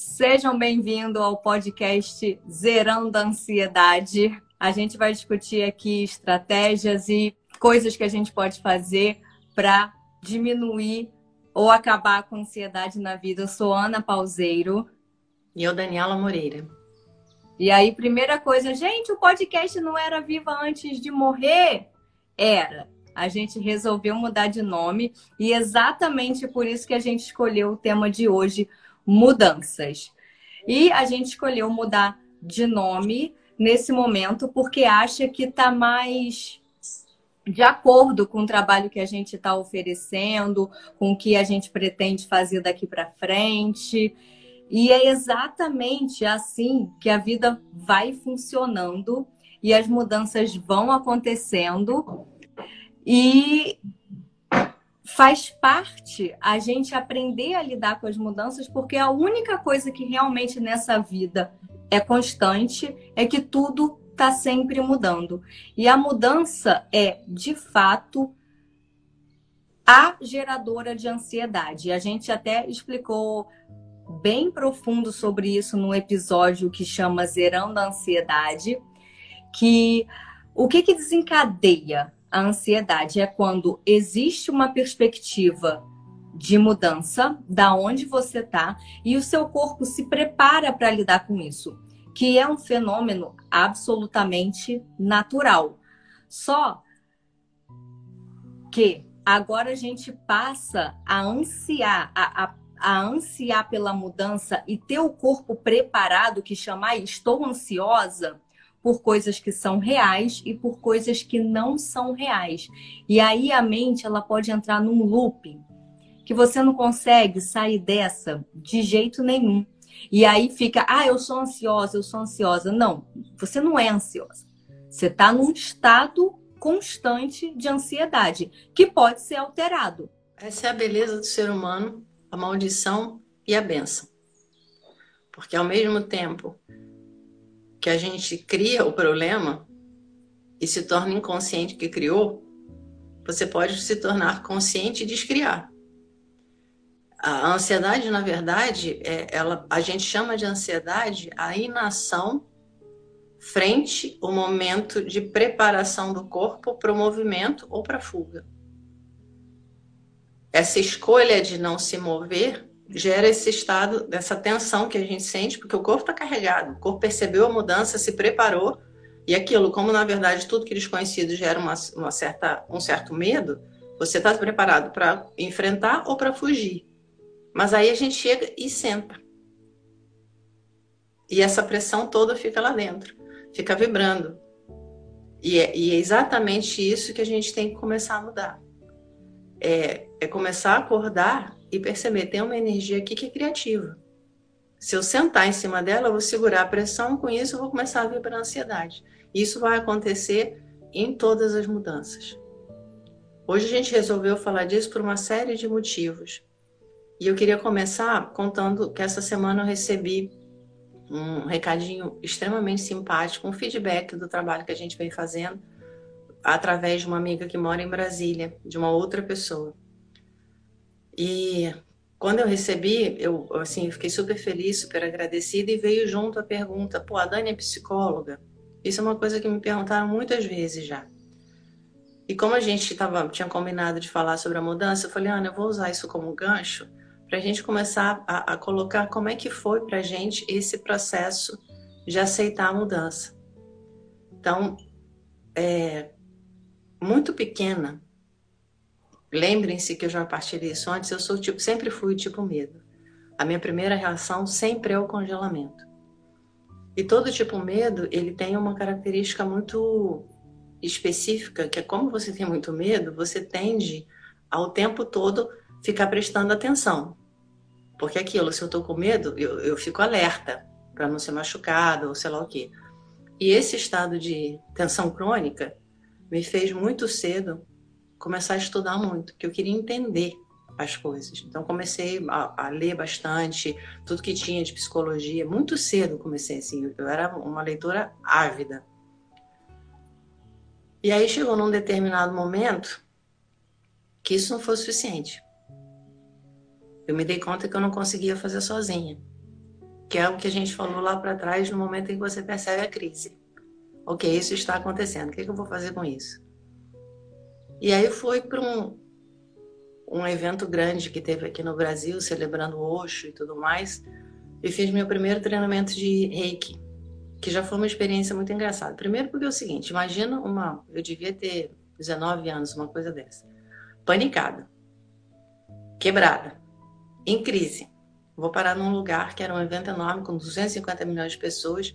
Sejam bem-vindos ao podcast Zerando a Ansiedade. A gente vai discutir aqui estratégias e coisas que a gente pode fazer para diminuir ou acabar com a ansiedade na vida. Eu sou Ana Pauseiro. E eu, Daniela Moreira. E aí, primeira coisa, gente, o podcast não era Viva Antes de Morrer? Era. A gente resolveu mudar de nome e exatamente por isso que a gente escolheu o tema de hoje, mudanças. E a gente escolheu mudar de nome nesse momento porque acha que está mais de acordo com o trabalho que a gente está oferecendo, com o que a gente pretende fazer daqui para frente. E é exatamente assim que a vida vai funcionando e as mudanças vão acontecendo. E faz parte a gente aprender a lidar com as mudanças, porque a única coisa que realmente nessa vida é constante é que tudo está sempre mudando. E a mudança é, de fato, a geradora de ansiedade. A gente até explicou bem profundo sobre isso no episódio que chama Zerando a Ansiedade, que o que, que desencadeia a ansiedade é quando existe uma perspectiva de mudança da onde você está e o seu corpo se prepara para lidar com isso, que é um fenômeno absolutamente natural. Só que agora a gente passa a ansiar, a, a a ansiar pela mudança e ter o corpo preparado, que chamar estou ansiosa por coisas que são reais e por coisas que não são reais. E aí a mente ela pode entrar num looping que você não consegue sair dessa de jeito nenhum. E aí fica, ah, eu sou ansiosa, eu sou ansiosa. Não, você não é ansiosa. Você está num estado constante de ansiedade, que pode ser alterado. Essa é a beleza do ser humano a maldição e a benção. Porque ao mesmo tempo que a gente cria o problema e se torna inconsciente que criou, você pode se tornar consciente e descriar. A ansiedade, na verdade, é, ela, a gente chama de ansiedade a inação frente ao momento de preparação do corpo para o movimento ou para a fuga essa escolha de não se mover gera esse estado, dessa tensão que a gente sente, porque o corpo está carregado, o corpo percebeu a mudança, se preparou, e aquilo, como na verdade tudo que desconhecido gera uma, uma certa, um certo medo, você está preparado para enfrentar ou para fugir. Mas aí a gente chega e senta. E essa pressão toda fica lá dentro, fica vibrando. E é, e é exatamente isso que a gente tem que começar a mudar é, é começar a acordar e perceber, tem uma energia aqui que é criativa. Se eu sentar em cima dela, eu vou segurar a pressão, com isso eu vou começar a vibrar a ansiedade. Isso vai acontecer em todas as mudanças. Hoje a gente resolveu falar disso por uma série de motivos. E eu queria começar contando que essa semana eu recebi um recadinho extremamente simpático, um feedback do trabalho que a gente vem fazendo através de uma amiga que mora em Brasília, de uma outra pessoa. E quando eu recebi, eu assim, fiquei super feliz, super agradecida e veio junto a pergunta: "Pô, a Dani é psicóloga?" Isso é uma coisa que me perguntaram muitas vezes já. E como a gente tava, tinha combinado de falar sobre a mudança, eu falei, Ana, eu vou usar isso como gancho para a gente começar a, a, colocar como é que foi para a gente esse processo de aceitar a mudança. Então, é, muito pequena, lembrem-se que eu já partilhei isso antes, eu sou tipo, sempre fui tipo medo. A minha primeira reação sempre é o congelamento. E todo tipo medo, ele tem uma característica muito específica, que é como você tem muito medo, você tende ao tempo todo ficar prestando atenção. Porque aquilo, se eu tô com medo, eu, eu fico alerta para não ser machucado ou sei lá o quê. E esse estado de tensão crônica, me fez muito cedo começar a estudar muito, que eu queria entender as coisas. Então comecei a, a, ler bastante, tudo que tinha de psicologia. Muito cedo comecei assim, eu era uma leitora ávida. E aí chegou num determinado momento que isso não foi suficiente. Eu me dei conta que eu não conseguia fazer sozinha. que é o que a gente falou lá para trás no momento em que você percebe a crise. Ok, isso está acontecendo, o que, é que eu vou fazer com isso? E aí foi para um, um evento grande que teve aqui no Brasil, celebrando o Osho e tudo mais, e fiz meu primeiro treinamento de reiki, que já foi uma experiência muito engraçada. Primeiro porque é o seguinte, imagina uma, eu devia ter 19 anos, uma coisa dessa, panicada, quebrada, em crise. Vou parar num lugar que era um evento enorme com 250 milhões de pessoas.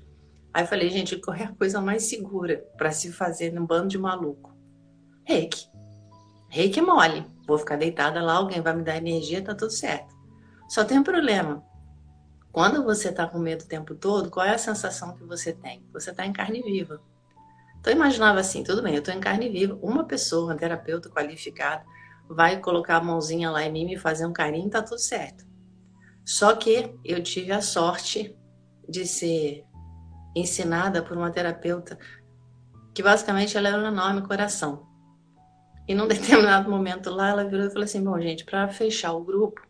Aí falei, gente, qualquer coisa mais segura para se fazer num bando de maluco. Reiki. Reiki é mole. Vou ficar deitada lá, alguém vai me dar energia, tá tudo certo. Só tem um problema. Quando você está com medo o tempo todo, qual é a sensação que você tem? Você está em carne viva. Então eu imaginava assim, tudo bem, eu estou em carne viva, uma pessoa, um terapeuta qualificado, vai colocar a mãozinha lá em mim e fazer um carinho, tá tudo certo. Só que eu tive a sorte de ser ensinada por uma terapeuta que basicamente ela era um enorme coração. E num determinado momento lá, ela virou e falou assim: Bom, gente, para fechar o grupo,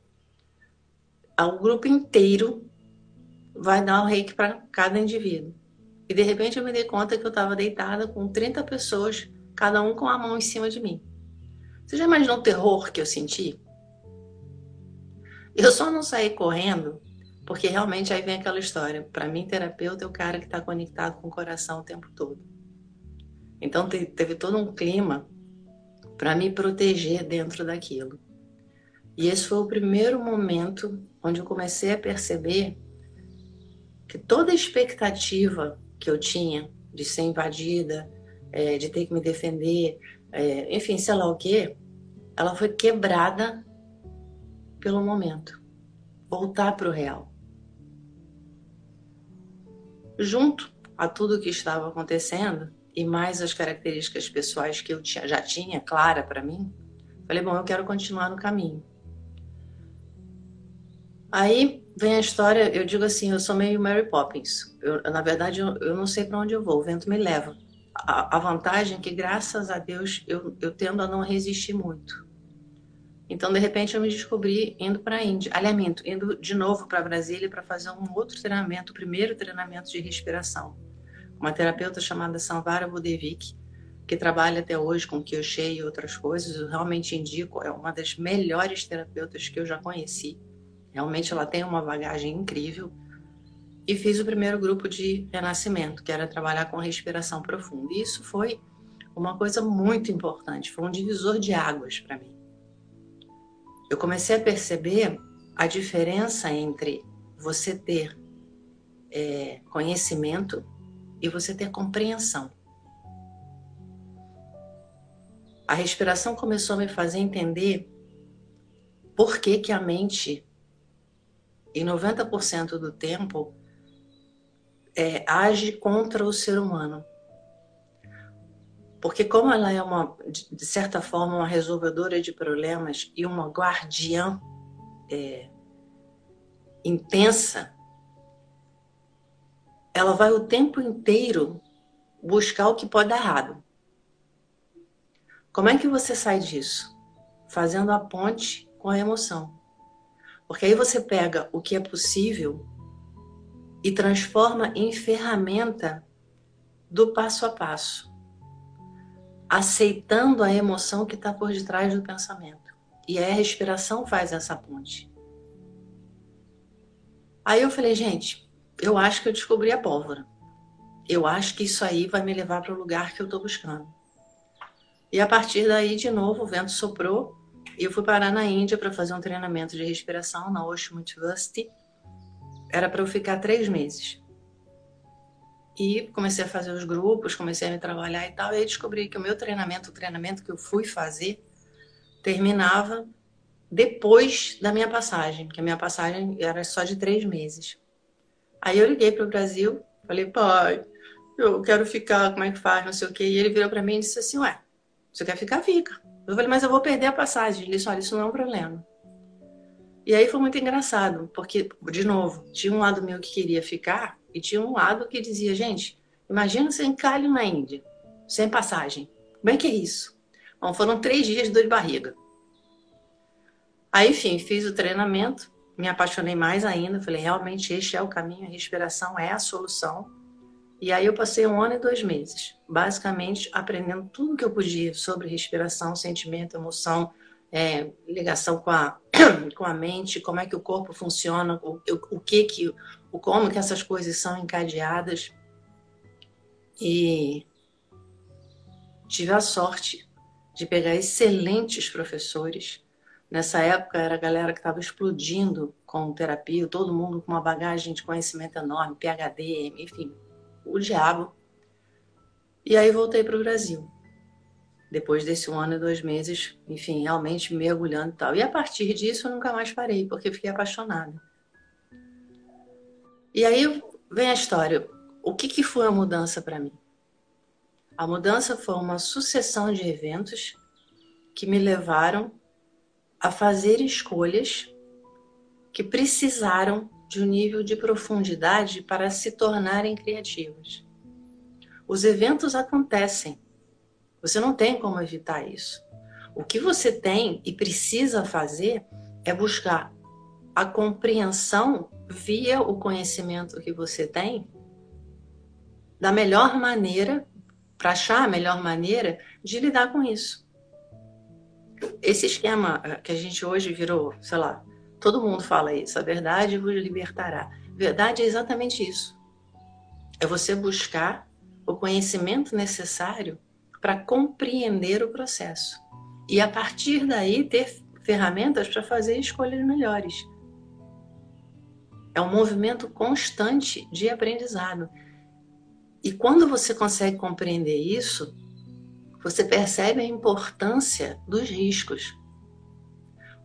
o grupo inteiro vai dar o um reiki para cada indivíduo. E de repente eu me dei conta que eu estava deitada com 30 pessoas, cada um com a mão em cima de mim. Você já imaginou o terror que eu senti? Eu só não saí correndo, porque realmente aí vem aquela história. Para mim, terapeuta é o cara que está conectado com o coração o tempo todo. Então teve todo um clima para me proteger dentro daquilo. E esse foi o primeiro momento onde eu comecei a perceber que toda a expectativa que eu tinha de ser invadida, é, de ter que me defender, é, enfim, sei lá o que, ela foi quebrada pelo momento. Voltar para o real. Junto a tudo que estava acontecendo e mais as características pessoais que eu tinha, já tinha clara para mim, falei, bom, eu quero continuar no caminho. Aí vem a história, eu digo assim, eu sou meio Mary Poppins. Eu, na verdade, eu, eu não sei para onde eu vou, o vento me leva. A, a, vantagem é que, graças a Deus, eu, eu tendo a não resistir muito. Então, de repente, eu me descobri indo para a Índia, aliás, indo de novo para Brasília para fazer um outro treinamento, o primeiro treinamento de respiração. Uma terapeuta chamada Samvara Budevic, que trabalha até hoje com Kyoshe e outras coisas, eu realmente indico, é uma das melhores terapeutas que eu já conheci. Realmente ela tem uma bagagem incrível. E fiz o primeiro grupo de renascimento, que era trabalhar com respiração profunda. E isso foi uma coisa muito importante, foi um divisor de águas para mim eu comecei a perceber a diferença entre você ter é, conhecimento e você ter compreensão. A respiração começou a me fazer entender por que, que a mente, em 90% do tempo, é, age contra o ser humano. Porque como ela é uma, de certa forma, uma resolvedora de problemas e uma guardiã é, intensa, ela vai o tempo inteiro buscar o que pode dar errado. Como é que você sai disso? Fazendo a ponte com a emoção. Porque aí você pega o que é possível e transforma em ferramenta do passo a passo aceitando a emoção que está por detrás do pensamento. E aí a respiração faz essa ponte. Aí eu falei, gente, eu acho que eu descobri a pólvora. Eu acho que isso aí vai me levar para o lugar que eu estou buscando. E a partir daí, de novo, o vento soprou e eu fui parar na Índia para fazer um treinamento de respiração na Osho University. Era para eu ficar três meses. E comecei a fazer os grupos, comecei a me trabalhar e tal. E aí descobri que o meu treinamento, o treinamento que eu fui fazer, terminava depois da minha passagem, que a minha passagem era só de três meses. Aí eu liguei para o Brasil, falei, pai, eu quero ficar, como é que faz, não sei o quê. E ele virou para mim e disse assim, ué, você quer ficar, fica. Eu falei, mas eu vou perder a passagem. Ele disse, olha, isso não é um problema. E aí foi muito engraçado, porque, de novo, tinha um lado meu que queria ficar e tinha um lado que dizia, gente, imagina você encalho na Índia, sem passagem. Como é que é isso? Bom, foram três dias de dor de barriga. Aí, enfim, fiz o treinamento me apaixonei mais ainda. Falei, realmente este é o caminho, a respiração é a solução. E aí eu passei um ano e dois meses, basicamente aprendendo tudo que eu podia sobre respiração, sentimento, emoção, é, ligação com a, com a mente, como é que o corpo funciona, o, o, que que, o como que essas coisas são encadeadas. E tive a sorte de pegar excelentes professores. Nessa época era a galera que estava explodindo com terapia, todo mundo com uma bagagem de conhecimento enorme, PhD, enfim, o diabo. E aí voltei para o Brasil depois desse um ano e dois meses, enfim, realmente mergulhando e tal. E a partir disso eu nunca mais parei, porque fiquei apaixonada. E aí vem a história. O que, que foi a mudança para mim? A mudança foi uma sucessão de eventos que me levaram a fazer escolhas que precisaram de um nível de profundidade para se tornarem criativas. Os eventos acontecem, você não tem como evitar isso. O que você tem e precisa fazer é buscar a compreensão via o conhecimento que você tem da melhor maneira, para achar a melhor maneira de lidar com isso. Esse esquema que a gente hoje virou, sei lá, todo mundo fala isso, a verdade vos libertará. Verdade é exatamente isso. É você buscar o conhecimento necessário para compreender o processo. E a partir daí ter ferramentas para fazer escolhas melhores. É um movimento constante de aprendizado. E quando você consegue compreender isso, você percebe a importância dos riscos.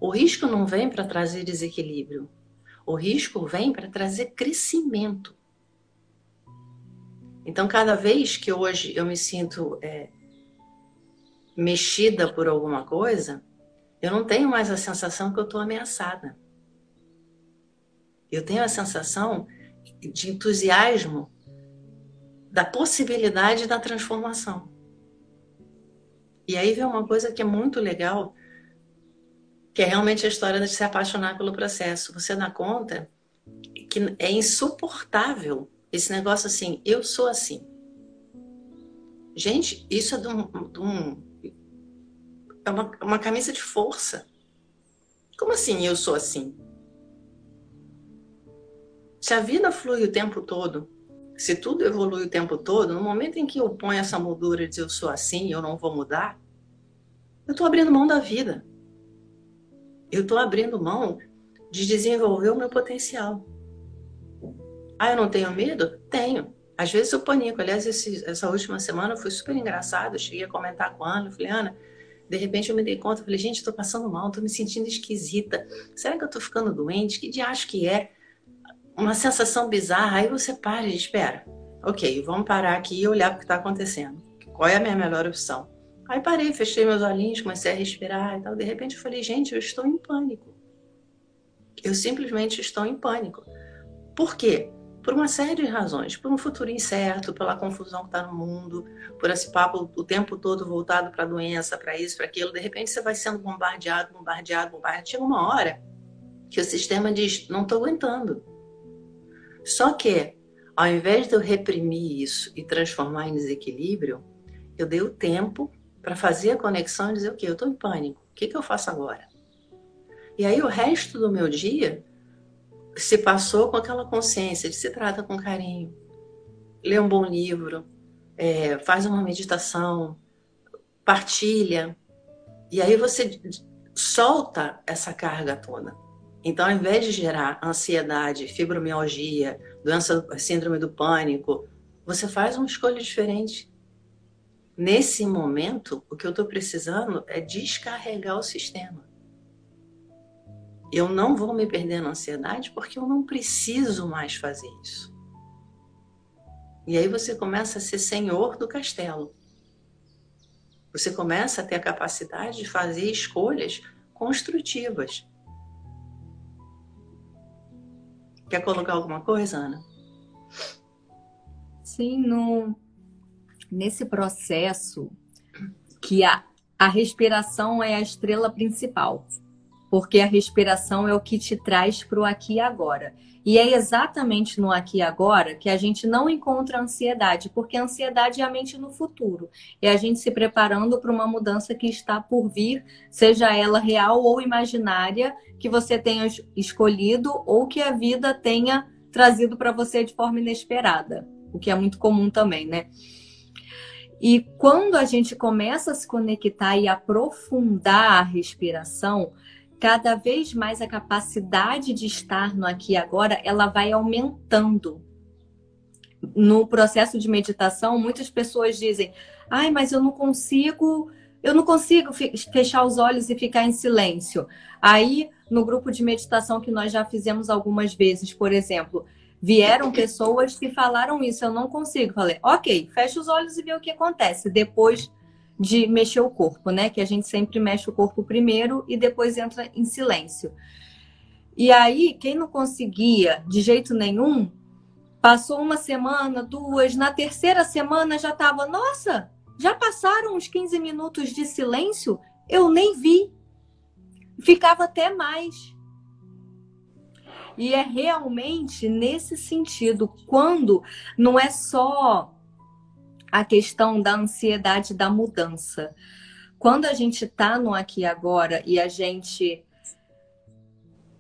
O risco não vem para trazer desequilíbrio. O risco vem para trazer crescimento. Então, cada vez que hoje eu me sinto é, mexida por alguma coisa, eu não tenho mais a sensação que eu estou ameaçada. Eu tenho a sensação de entusiasmo da possibilidade da transformação. E aí vem uma coisa que é muito legal, que é realmente a história de se apaixonar pelo processo. Você dá conta que é insuportável esse negócio assim, eu sou assim. Gente, isso é de um, de um é uma, uma camisa de força. Como assim eu sou assim? Se a vida flui o tempo todo, se tudo evolui o tempo todo, no momento em que eu ponho essa moldura e dizer eu sou assim, eu não vou mudar, eu estou abrindo mão da vida. Eu estou abrindo mão de desenvolver o meu potencial. Ah, eu não tenho medo? Tenho. Às vezes eu panico. Aliás, esse, essa última semana foi super engraçado. Eu cheguei a comentar com a Ana. Eu falei, Ana, de repente eu me dei conta, falei, gente, estou passando mal, estou me sentindo esquisita. Será que eu estou ficando doente? Que diacho que é? Uma sensação bizarra. Aí você para e espera. Ok, vamos parar aqui e olhar o que está acontecendo. Qual é a minha melhor opção? Aí parei, fechei meus olhinhos, comecei a respirar e tal. De repente eu falei, gente, eu estou em pânico. Eu simplesmente estou em pânico. Por quê? por uma série de razões, por um futuro incerto, pela confusão que está no mundo, por esse papo o tempo todo voltado para a doença, para isso, para aquilo. De repente você vai sendo bombardeado, bombardeado, bombardeado. Chega uma hora que o sistema diz: não estou aguentando. Só que, ao invés de eu reprimir isso e transformar em desequilíbrio, eu dei o tempo para fazer a conexão e dizer: o okay, Eu estou em pânico. O que, que eu faço agora? E aí, o resto do meu dia se passou com aquela consciência de se trata com carinho, lê um bom livro, é, faz uma meditação, partilha, e aí você solta essa carga toda. Então, ao invés de gerar ansiedade, fibromialgia, doença, síndrome do pânico, você faz uma escolha diferente. Nesse momento, o que eu estou precisando é descarregar o sistema. Eu não vou me perder na ansiedade porque eu não preciso mais fazer isso. E aí você começa a ser senhor do castelo. Você começa a ter a capacidade de fazer escolhas construtivas. Quer colocar alguma coisa, Ana? Sim, no, nesse processo que a, a respiração é a estrela principal porque a respiração é o que te traz para o aqui e agora. E é exatamente no aqui e agora que a gente não encontra ansiedade, porque a ansiedade é a mente no futuro. É a gente se preparando para uma mudança que está por vir, seja ela real ou imaginária, que você tenha escolhido ou que a vida tenha trazido para você de forma inesperada, o que é muito comum também, né? E quando a gente começa a se conectar e aprofundar a respiração, cada vez mais a capacidade de estar no aqui e agora, ela vai aumentando. No processo de meditação, muitas pessoas dizem: "Ai, mas eu não consigo, eu não consigo fechar os olhos e ficar em silêncio". Aí, no grupo de meditação que nós já fizemos algumas vezes, por exemplo, Vieram pessoas que falaram isso, eu não consigo. Falei, ok, fecha os olhos e vê o que acontece depois de mexer o corpo, né? Que a gente sempre mexe o corpo primeiro e depois entra em silêncio. E aí, quem não conseguia de jeito nenhum, passou uma semana, duas, na terceira semana já estava, nossa, já passaram uns 15 minutos de silêncio? Eu nem vi. Ficava até mais. E é realmente nesse sentido, quando não é só a questão da ansiedade da mudança. Quando a gente está no aqui agora e a gente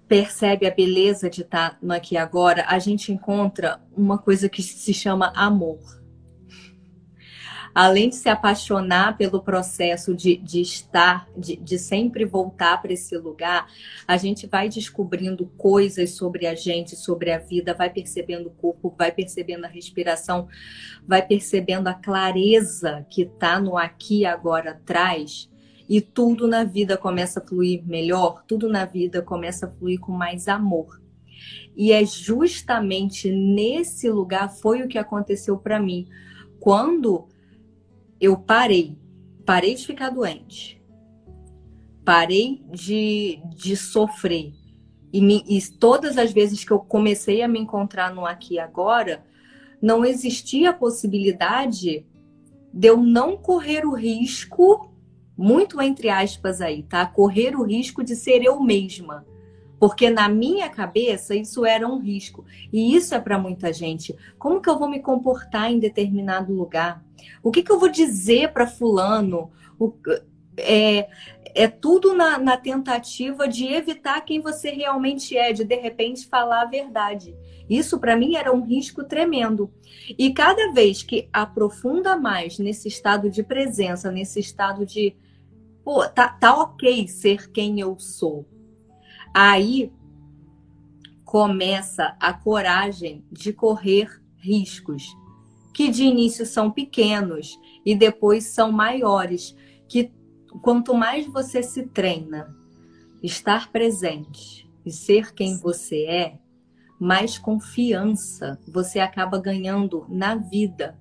percebe a beleza de estar tá no aqui agora, a gente encontra uma coisa que se chama amor além de se apaixonar pelo processo de, de estar, de, de sempre voltar para esse lugar, a gente vai descobrindo coisas sobre a gente, sobre a vida, vai percebendo o corpo, vai percebendo a respiração, vai percebendo a clareza que está no aqui e agora atrás. E tudo na vida começa a fluir melhor, tudo na vida começa a fluir com mais amor. E é justamente nesse lugar foi o que aconteceu para mim. Quando eu parei. Parei de ficar doente. Parei de, de sofrer. E, me, e todas as vezes que eu comecei a me encontrar no aqui e agora, não existia a possibilidade de eu não correr o risco, muito entre aspas aí, tá? Correr o risco de ser eu mesma. Porque na minha cabeça isso era um risco. E isso é para muita gente. Como que eu vou me comportar em determinado lugar? O que, que eu vou dizer para fulano? O, é, é tudo na, na tentativa de evitar quem você realmente é, de de repente falar a verdade. Isso para mim era um risco tremendo. E cada vez que aprofunda mais nesse estado de presença, nesse estado de, pô, tá, tá ok ser quem eu sou Aí começa a coragem de correr riscos, que de início são pequenos e depois são maiores, que quanto mais você se treina, estar presente e ser quem você é, mais confiança você acaba ganhando na vida.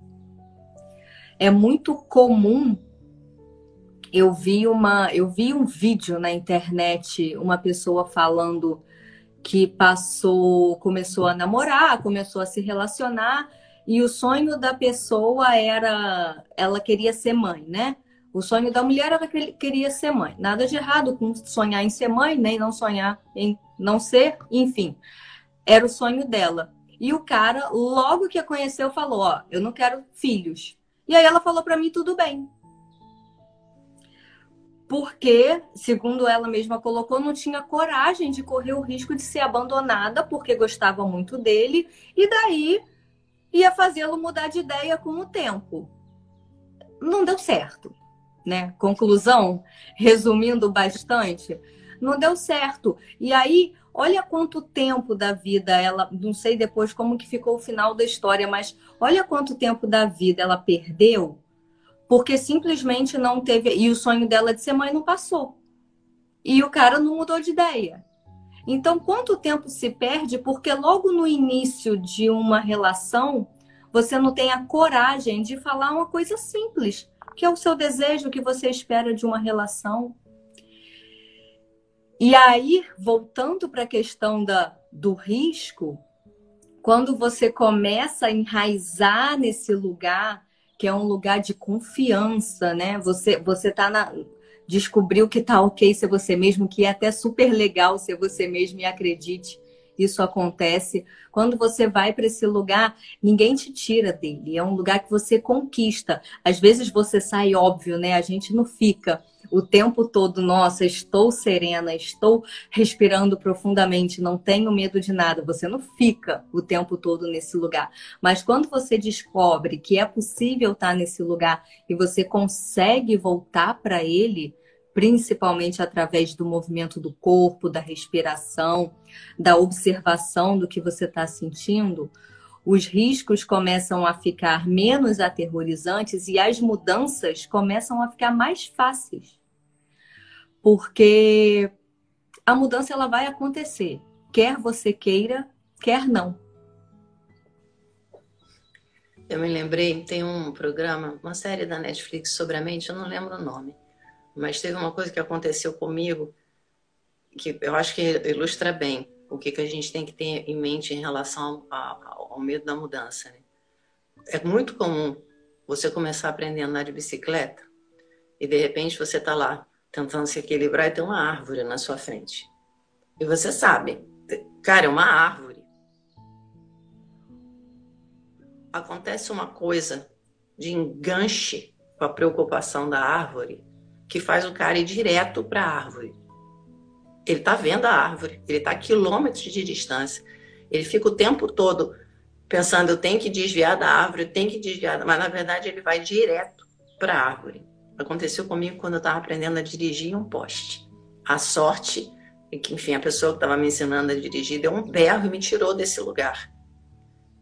É muito comum eu vi uma, eu vi um vídeo na internet, uma pessoa falando que passou, começou a namorar, começou a se relacionar e o sonho da pessoa era, ela queria ser mãe, né? O sonho da mulher era que queria ser mãe. Nada de errado com sonhar em ser mãe, nem não sonhar em não ser, enfim. Era o sonho dela. E o cara, logo que a conheceu, falou: Ó, eu não quero filhos. E aí ela falou para mim: tudo bem, porque, segundo ela mesma colocou, não tinha coragem de correr o risco de ser abandonada porque gostava muito dele e daí ia fazê-lo mudar de ideia com o tempo. Não deu certo, né? Conclusão, resumindo bastante, não deu certo. E aí, olha quanto tempo da vida ela, não sei depois como que ficou o final da história, mas olha quanto tempo da vida ela perdeu porque simplesmente não teve. E o sonho dela de ser mãe não passou. E o cara não mudou de ideia. Então, quanto tempo se perde porque logo no início de uma relação você não tem a coragem de falar uma coisa simples, que é o seu desejo, que você espera de uma relação. E aí, voltando para a questão da, do risco, quando você começa a enraizar nesse lugar que é um lugar de confiança, né? Você você tá na descobriu que tá ok ser você mesmo, que é até super legal ser você mesmo e acredite isso acontece. Quando você vai para esse lugar, ninguém te tira dele. É um lugar que você conquista. Às vezes você sai, óbvio, né? A gente não fica o tempo todo, nossa, estou serena, estou respirando profundamente, não tenho medo de nada. Você não fica o tempo todo nesse lugar. Mas quando você descobre que é possível estar nesse lugar e você consegue voltar para ele, principalmente através do movimento do corpo, da respiração, da observação do que você está sentindo, os riscos começam a ficar menos aterrorizantes e as mudanças começam a ficar mais fáceis. Porque a mudança ela vai acontecer, quer você queira, quer não. Eu me lembrei, tem um programa, uma série da Netflix sobre a mente, eu não lembro o nome mas teve uma coisa que aconteceu comigo que eu acho que ilustra bem o que, que a gente tem que ter em mente em relação ao, ao medo da mudança. Né? É muito comum você começar a aprender a andar de bicicleta e de repente você está lá tentando se equilibrar e tem uma árvore na sua frente. E você sabe, cara, é uma árvore. Acontece uma coisa de enganche com a preocupação da árvore que faz o cara ir direto para a árvore. Ele está vendo a árvore, ele está a quilômetros de distância. Ele fica o tempo todo pensando, eu tenho que desviar da árvore, eu tenho que desviar, mas na verdade ele vai direto para a árvore. Aconteceu comigo quando eu estava aprendendo a dirigir um poste. A sorte é que, enfim, a pessoa que estava me ensinando a dirigir deu um berro e me tirou desse lugar.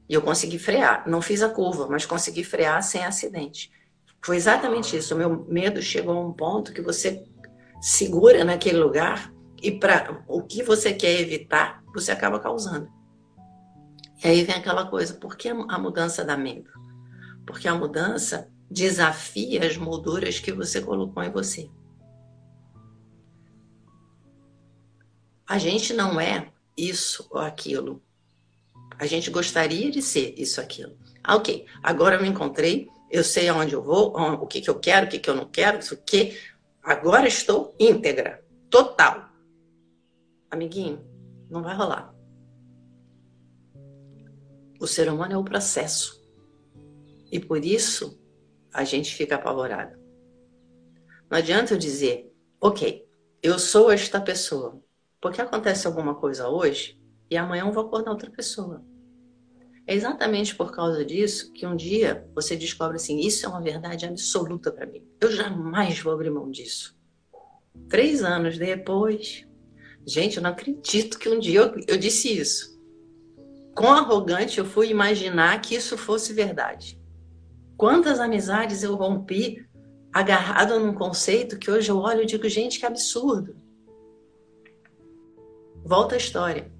E eu consegui frear. Não fiz a curva, mas consegui frear sem acidente. Foi exatamente isso. O meu medo chegou a um ponto que você segura naquele lugar e para o que você quer evitar, você acaba causando. E aí vem aquela coisa, por que a mudança dá medo? Porque a mudança desafia as molduras que você colocou em você. A gente não é isso ou aquilo. A gente gostaria de ser isso ou aquilo. Ah, ok, agora eu me encontrei eu sei aonde eu vou, o que, que eu quero, o que, que eu não quero, isso que. Agora estou íntegra, total. Amiguinho, não vai rolar. O ser humano é o processo. E por isso a gente fica apavorado. Não adianta eu dizer, ok, eu sou esta pessoa, porque acontece alguma coisa hoje e amanhã eu vou acordar outra pessoa. É exatamente por causa disso que um dia você descobre assim: isso é uma verdade absoluta para mim. Eu jamais vou abrir mão disso. Três anos depois, gente, eu não acredito que um dia eu, eu disse isso. Com arrogante, eu fui imaginar que isso fosse verdade. Quantas amizades eu rompi agarrado num conceito que hoje eu olho e digo, gente, que absurdo. Volta à história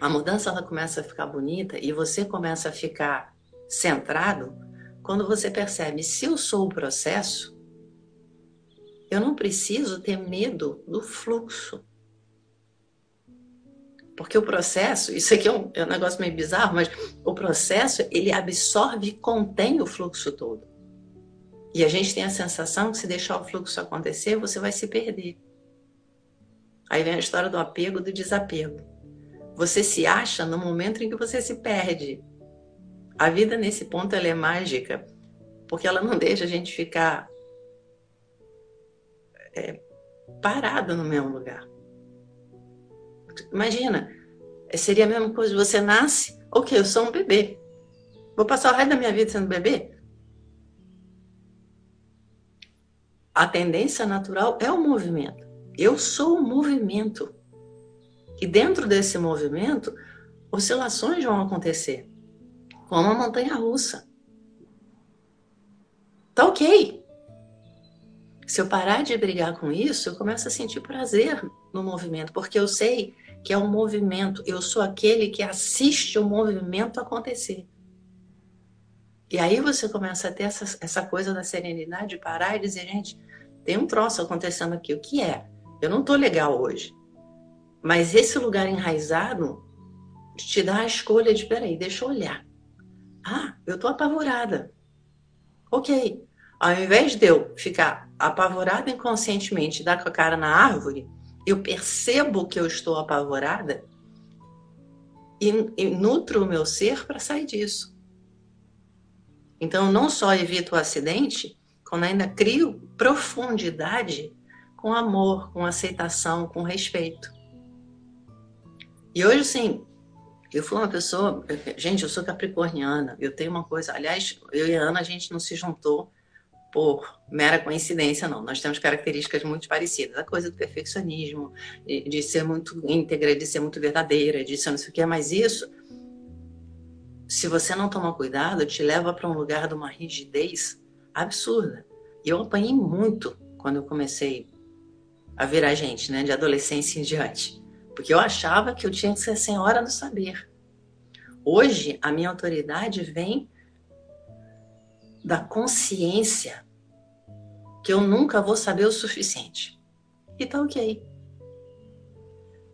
a mudança ela começa a ficar bonita e você começa a ficar centrado quando você percebe se eu sou o processo, eu não preciso ter medo do fluxo. Porque o processo, isso aqui é um, é um negócio meio bizarro, mas o processo ele absorve e contém o fluxo todo. E a gente tem a sensação que se deixar o fluxo acontecer, você vai se perder. Aí vem a história do apego, do desapego. Você se acha no momento em que você se perde. A vida nesse ponto ela é mágica, porque ela não deixa a gente ficar é, parado no mesmo lugar. Imagina, seria a mesma coisa, você nasce, ok, eu sou um bebê. Vou passar o resto da minha vida sendo bebê? A tendência natural é o movimento. Eu sou o movimento. E dentro desse movimento, oscilações vão acontecer, como a montanha russa. Tá ok. Se eu parar de brigar com isso, eu começo a sentir prazer no movimento, porque eu sei que é um movimento, eu sou aquele que assiste o movimento acontecer. E aí você começa a ter essa, essa coisa da serenidade, de parar e dizer, gente, tem um troço acontecendo aqui, o que é? Eu não tô legal hoje. Mas esse lugar enraizado te dá a escolha de, peraí, deixa eu olhar. Ah, eu tô apavorada. Ok, Ao invés de eu ficar apavorada inconscientemente, dar com a cara na árvore, eu percebo que eu estou apavorada e, e nutro o meu ser para sair disso. Então, não só evito o acidente, quando ainda crio profundidade com amor, com aceitação, com respeito. E hoje, sim, eu fui uma pessoa. Gente, eu sou capricorniana, eu tenho uma coisa. Aliás, eu e a Ana, a gente não se juntou por mera coincidência, não. Nós temos características muito parecidas. A coisa do perfeccionismo, de ser muito íntegra, de ser muito verdadeira, de ser não sei o que, mas isso, se você não toma cuidado, te leva para um lugar de uma rigidez absurda. E eu apanhei muito quando eu comecei a virar gente, né, de adolescência em diante. Porque eu achava que eu tinha que ser senhora do saber. Hoje, a minha autoridade vem da consciência que eu nunca vou saber o suficiente. E tá ok.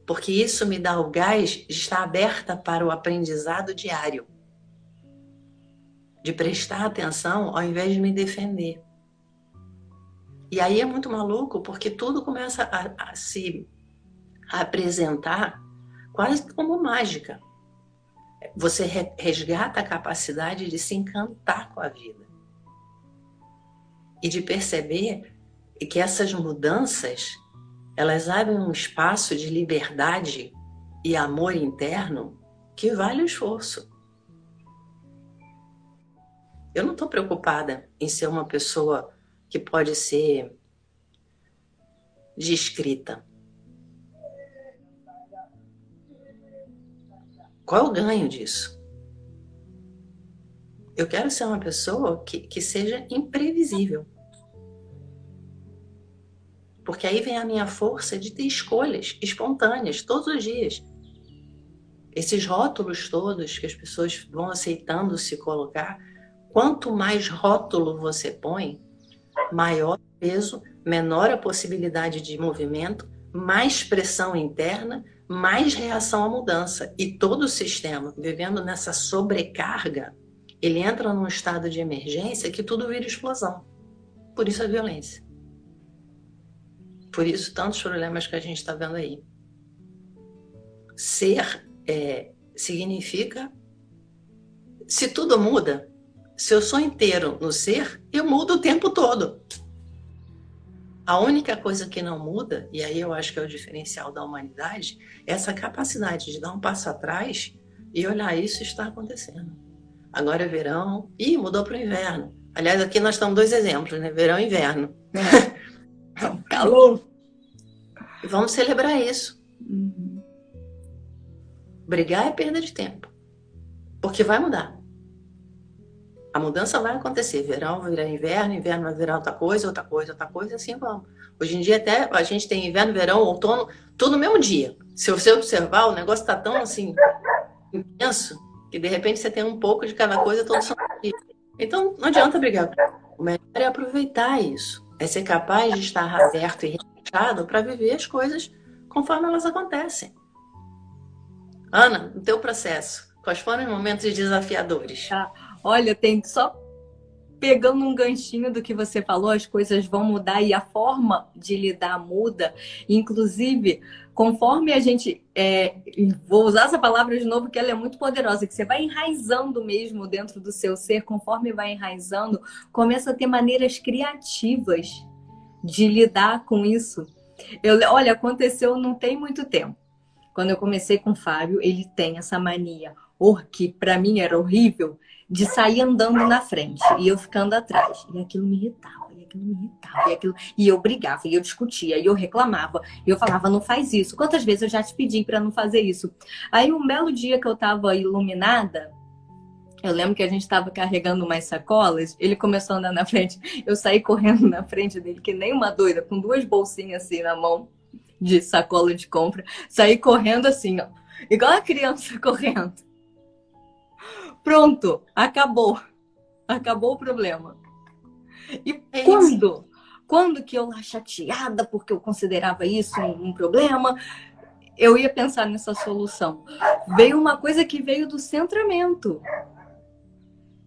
Porque isso me dá o gás de estar aberta para o aprendizado diário. De prestar atenção ao invés de me defender. E aí é muito maluco, porque tudo começa a, a se apresentar quase como mágica. Você resgata a capacidade de se encantar com a vida e de perceber que essas mudanças elas abrem um espaço de liberdade e amor interno que vale o esforço. Eu não estou preocupada em ser uma pessoa que pode ser descrita. Qual é o ganho disso? Eu quero ser uma pessoa que, que seja imprevisível. Porque aí vem a minha força de ter escolhas espontâneas todos os dias. Esses rótulos todos que as pessoas vão aceitando se colocar, quanto mais rótulo você põe, maior peso, menor a possibilidade de movimento, mais pressão interna, mais reação à mudança. E todo o sistema, vivendo nessa sobrecarga, ele entra num estado de emergência que tudo vira explosão. Por isso a violência. Por isso, tantos problemas que a gente está vendo aí. Ser é, significa. Se tudo muda, se eu sou inteiro no ser, eu mudo o tempo todo. A única coisa que não muda, e aí eu acho que é o diferencial da humanidade, é essa capacidade de dar um passo atrás e olhar isso está acontecendo. Agora é verão, e mudou para o inverno. Aliás, aqui nós estamos dois exemplos, né? Verão e inverno. É. Calor. E vamos celebrar isso. Uhum. Brigar é perda de tempo. Porque vai mudar. A mudança vai acontecer. Verão vai virar inverno, inverno vai virar outra coisa, outra coisa, outra coisa, assim vamos. Hoje em dia até a gente tem inverno, verão, outono, tudo no mesmo dia. Se você observar, o negócio está tão assim intenso que de repente você tem um pouco de cada coisa todo santo dia. Então não adianta brigar. O melhor é aproveitar isso é ser capaz de estar aberto e relaxado para viver as coisas conforme elas acontecem. Ana, no teu processo, quais foram os momentos desafiadores? Ah, olha, tem só pegando um ganchinho do que você falou, as coisas vão mudar e a forma de lidar muda. Inclusive, conforme a gente. É, vou usar essa palavra de novo, que ela é muito poderosa, que você vai enraizando mesmo dentro do seu ser, conforme vai enraizando, começa a ter maneiras criativas de lidar com isso. Eu, olha, aconteceu não tem muito tempo. Quando eu comecei com o Fábio, ele tem essa mania, que para mim era horrível, de sair andando na frente e eu ficando atrás. E aquilo me irritava, e aquilo me irritava, e aquilo. E eu brigava, e eu discutia, e eu reclamava, e eu falava, não faz isso. Quantas vezes eu já te pedi para não fazer isso? Aí um belo dia que eu tava iluminada, eu lembro que a gente estava carregando umas sacolas, ele começou a andar na frente, eu saí correndo na frente dele, que nem uma doida, com duas bolsinhas assim na mão, de sacola de compra, saí correndo assim, ó, igual a criança correndo. Pronto, acabou. Acabou o problema. E é quando? Quando que eu lá chateada porque eu considerava isso um, um problema, eu ia pensar nessa solução. Veio uma coisa que veio do centramento.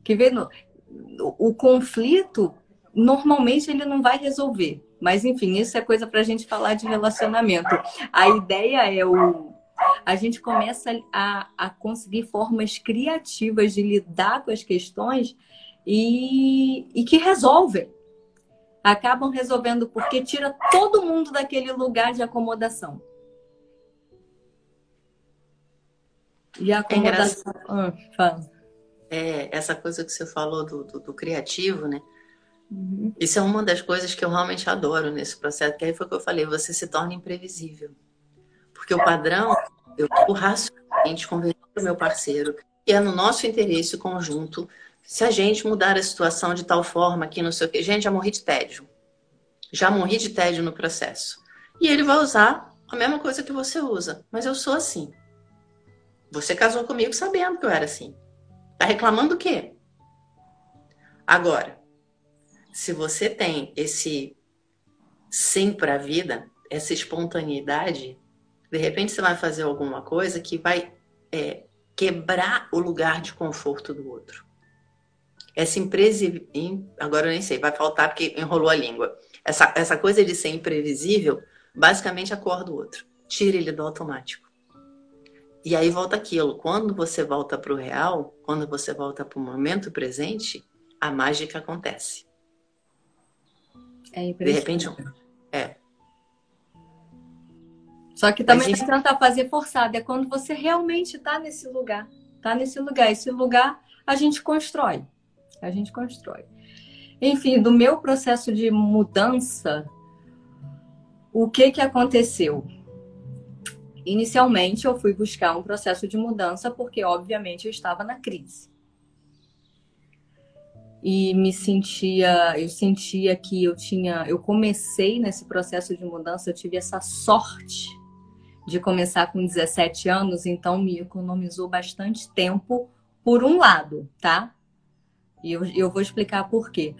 Que veio no, o, o conflito normalmente ele não vai resolver. Mas enfim, isso é coisa para a gente falar de relacionamento. A ideia é o a gente começa a, a conseguir formas criativas de lidar com as questões e, e que resolvem. Acabam resolvendo porque tira todo mundo daquele lugar de acomodação. E a é acomodação. É ah, é, essa coisa que você falou do, do, do criativo, né? Uhum. Isso é uma das coisas que eu realmente adoro nesse processo, que aí foi o que eu falei, você se torna imprevisível. Porque o padrão, eu vou racionalmente convencer o meu parceiro que é no nosso interesse conjunto se a gente mudar a situação de tal forma que não sei o que. Gente, já morri de tédio. Já morri de tédio no processo. E ele vai usar a mesma coisa que você usa. Mas eu sou assim. Você casou comigo sabendo que eu era assim. Tá reclamando o quê? Agora, se você tem esse sim para a vida, essa espontaneidade, de repente você vai fazer alguma coisa que vai é, quebrar o lugar de conforto do outro. Essa imprevisível, agora eu nem sei, vai faltar porque enrolou a língua. Essa, essa coisa de ser imprevisível, basicamente acorda o outro, tira ele do automático. E aí volta aquilo, quando você volta para o real, quando você volta para o momento presente, a mágica acontece. É De repente, é. Só que também gente... não tentar fazer forçado, é quando você realmente está nesse lugar. Está nesse lugar. Esse lugar a gente constrói. A gente constrói. Enfim, do meu processo de mudança, o que que aconteceu? Inicialmente, eu fui buscar um processo de mudança porque, obviamente, eu estava na crise e me sentia, eu sentia que eu tinha, eu comecei nesse processo de mudança, eu tive essa sorte de começar com 17 anos, então me economizou bastante tempo por um lado, tá? E eu, eu vou explicar por quê.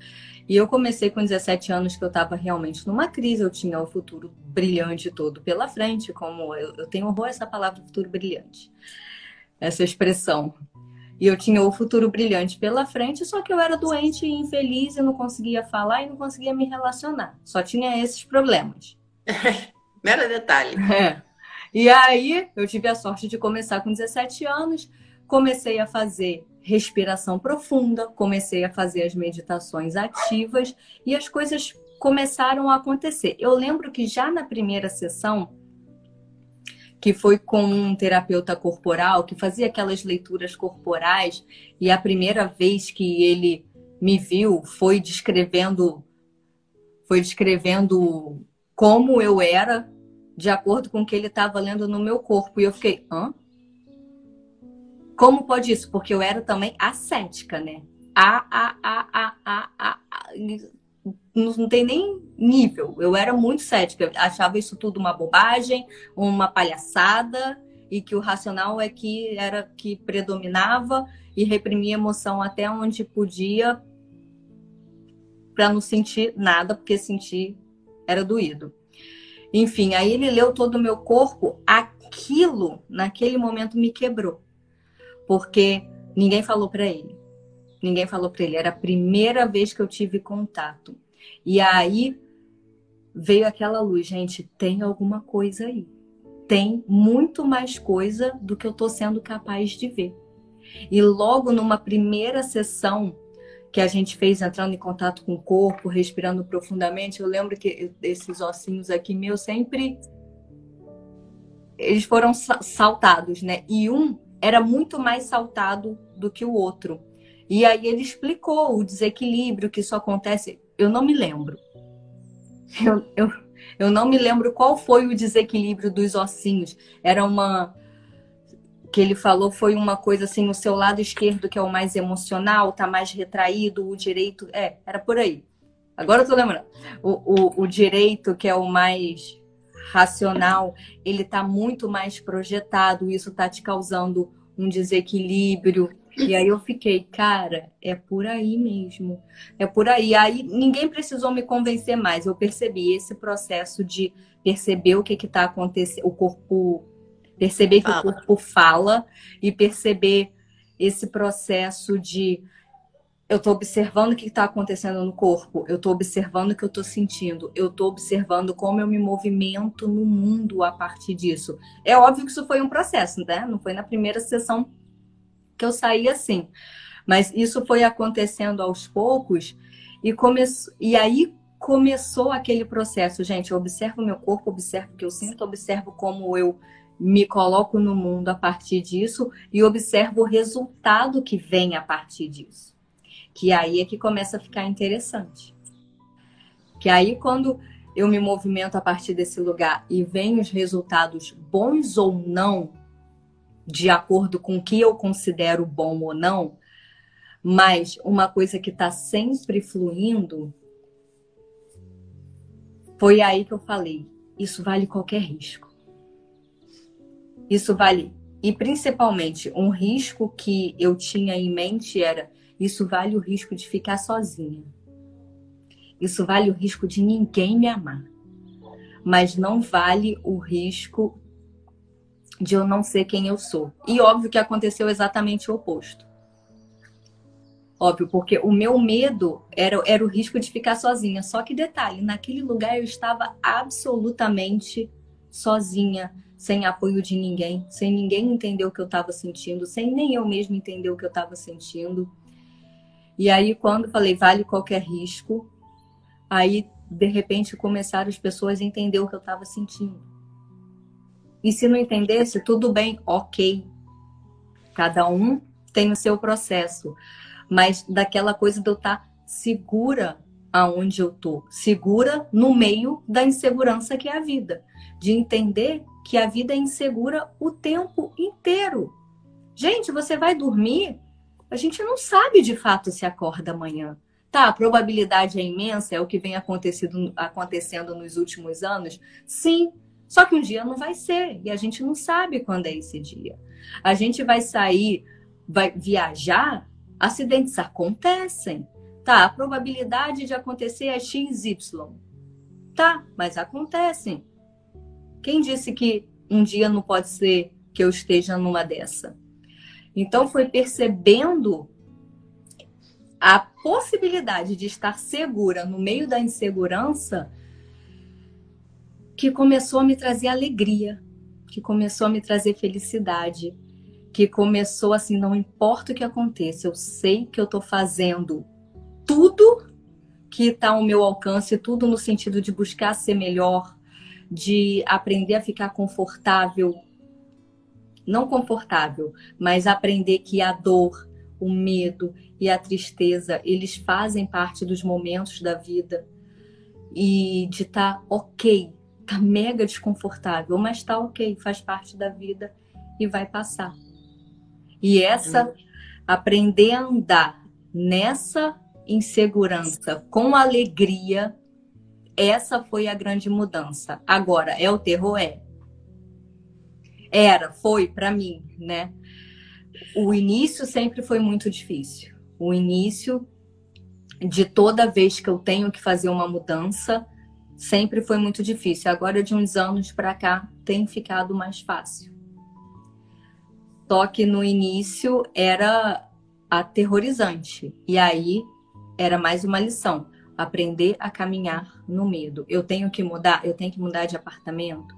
E eu comecei com 17 anos que eu estava realmente numa crise, eu tinha o futuro brilhante todo pela frente, como eu, eu tenho horror essa palavra futuro brilhante, essa expressão. E eu tinha o futuro brilhante pela frente, só que eu era doente e infeliz e não conseguia falar e não conseguia me relacionar. Só tinha esses problemas. Mero detalhe. É. E aí eu tive a sorte de começar com 17 anos, comecei a fazer respiração profunda, comecei a fazer as meditações ativas e as coisas começaram a acontecer. Eu lembro que já na primeira sessão que foi com um terapeuta corporal que fazia aquelas leituras corporais e a primeira vez que ele me viu foi descrevendo foi descrevendo como eu era de acordo com o que ele estava lendo no meu corpo. E eu fiquei hã? Como pode isso? Porque eu era também ascética né? A a a a a, a, a não tem nem nível. Eu era muito cética, achava isso tudo uma bobagem, uma palhaçada, e que o racional é que era que predominava e reprimia emoção até onde podia para não sentir nada, porque sentir era doído. Enfim, aí ele leu todo o meu corpo, aquilo naquele momento me quebrou. Porque ninguém falou para ele. Ninguém falou para ele, era a primeira vez que eu tive contato. E aí veio aquela luz, gente, tem alguma coisa aí. Tem muito mais coisa do que eu estou sendo capaz de ver. E logo numa primeira sessão que a gente fez entrando em contato com o corpo, respirando profundamente, eu lembro que esses ossinhos aqui meus sempre eles foram saltados, né? E um era muito mais saltado do que o outro. E aí ele explicou o desequilíbrio que isso acontece eu não me lembro. Eu, eu, eu não me lembro qual foi o desequilíbrio dos ossinhos. Era uma. Que ele falou foi uma coisa assim: o seu lado esquerdo, que é o mais emocional, tá mais retraído, o direito. É, era por aí. Agora eu tô lembrando. O, o, o direito, que é o mais racional, ele tá muito mais projetado, isso tá te causando um desequilíbrio. E aí eu fiquei, cara, é por aí mesmo. É por aí. Aí ninguém precisou me convencer mais. Eu percebi esse processo de perceber o que está acontecendo, o corpo, perceber que fala. o corpo fala e perceber esse processo de eu estou observando o que está acontecendo no corpo, eu estou observando o que eu estou sentindo, eu estou observando como eu me movimento no mundo a partir disso. É óbvio que isso foi um processo, né? Não foi na primeira sessão que eu saí assim. Mas isso foi acontecendo aos poucos e, come... e aí começou aquele processo. Gente, eu observo meu corpo, observo o que eu sinto, observo como eu me coloco no mundo a partir disso e observo o resultado que vem a partir disso. Que aí é que começa a ficar interessante. Que aí quando eu me movimento a partir desse lugar e vem os resultados bons ou não, de acordo com o que eu considero bom ou não, mas uma coisa que está sempre fluindo, foi aí que eu falei: isso vale qualquer risco. Isso vale. E principalmente, um risco que eu tinha em mente era: isso vale o risco de ficar sozinha. Isso vale o risco de ninguém me amar. Mas não vale o risco de eu não ser quem eu sou. E óbvio que aconteceu exatamente o oposto. Óbvio, porque o meu medo era, era o risco de ficar sozinha. Só que detalhe, naquele lugar eu estava absolutamente sozinha, sem apoio de ninguém, sem ninguém entender o que eu estava sentindo, sem nem eu mesma entender o que eu estava sentindo. E aí, quando falei, vale qualquer risco, aí, de repente, começaram as pessoas a entender o que eu estava sentindo. E se não entendesse, tudo bem, ok. Cada um tem o seu processo mas daquela coisa de eu estar tá segura aonde eu tô, segura no meio da insegurança que é a vida, de entender que a vida é insegura o tempo inteiro. Gente, você vai dormir, a gente não sabe de fato se acorda amanhã. Tá, a probabilidade é imensa, é o que vem acontecendo, acontecendo nos últimos anos? Sim, só que um dia não vai ser, e a gente não sabe quando é esse dia. A gente vai sair, vai viajar Acidentes acontecem. Tá, a probabilidade de acontecer é XY. Tá, mas acontecem. Quem disse que um dia não pode ser que eu esteja numa dessa? Então foi percebendo a possibilidade de estar segura no meio da insegurança que começou a me trazer alegria, que começou a me trazer felicidade, que começou assim, não importa o que aconteça, eu sei que eu estou fazendo tudo que está ao meu alcance, tudo no sentido de buscar ser melhor, de aprender a ficar confortável, não confortável, mas aprender que a dor, o medo e a tristeza, eles fazem parte dos momentos da vida e de estar tá ok, tá mega desconfortável, mas tá ok, faz parte da vida e vai passar. E essa, aprender a andar nessa insegurança com alegria, essa foi a grande mudança. Agora, é o terror? É. Era, foi para mim, né? O início sempre foi muito difícil. O início de toda vez que eu tenho que fazer uma mudança, sempre foi muito difícil. Agora, de uns anos para cá, tem ficado mais fácil. Só que no início era aterrorizante. E aí era mais uma lição: aprender a caminhar no medo. Eu tenho que mudar, eu tenho que mudar de apartamento,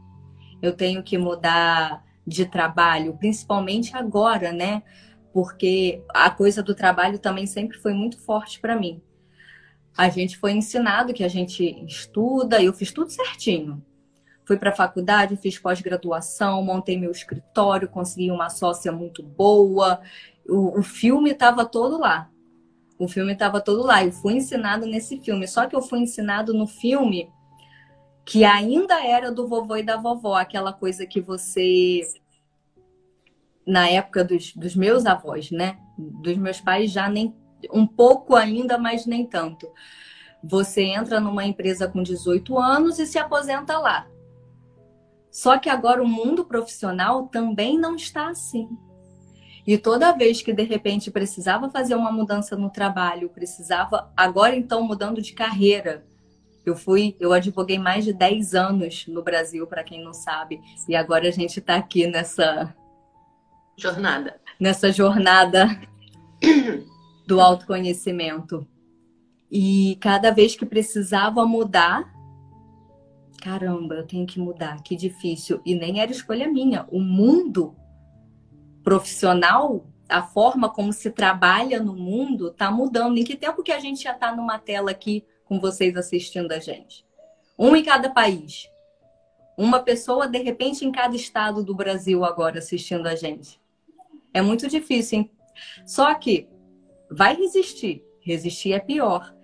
eu tenho que mudar de trabalho, principalmente agora, né? Porque a coisa do trabalho também sempre foi muito forte para mim. A gente foi ensinado que a gente estuda, eu fiz tudo certinho. Fui para a faculdade, fiz pós-graduação, montei meu escritório, consegui uma sócia muito boa. O, o filme estava todo lá. O filme estava todo lá. Eu fui ensinado nesse filme. Só que eu fui ensinado no filme que ainda era do vovô e da vovó, aquela coisa que você na época dos, dos meus avós, né? Dos meus pais já nem um pouco ainda, mas nem tanto. Você entra numa empresa com 18 anos e se aposenta lá. Só que agora o mundo profissional também não está assim. E toda vez que de repente precisava fazer uma mudança no trabalho, precisava agora então mudando de carreira. Eu fui, eu advoguei mais de 10 anos no Brasil, para quem não sabe, e agora a gente está aqui nessa jornada. Nessa jornada do autoconhecimento. E cada vez que precisava mudar, caramba, eu tenho que mudar, que difícil. E nem era escolha minha. O mundo profissional, a forma como se trabalha no mundo, está mudando. Em que tempo que a gente já está numa tela aqui com vocês assistindo a gente? Um em cada país. Uma pessoa, de repente, em cada estado do Brasil agora assistindo a gente. É muito difícil, hein? Só que vai resistir. Resistir é pior.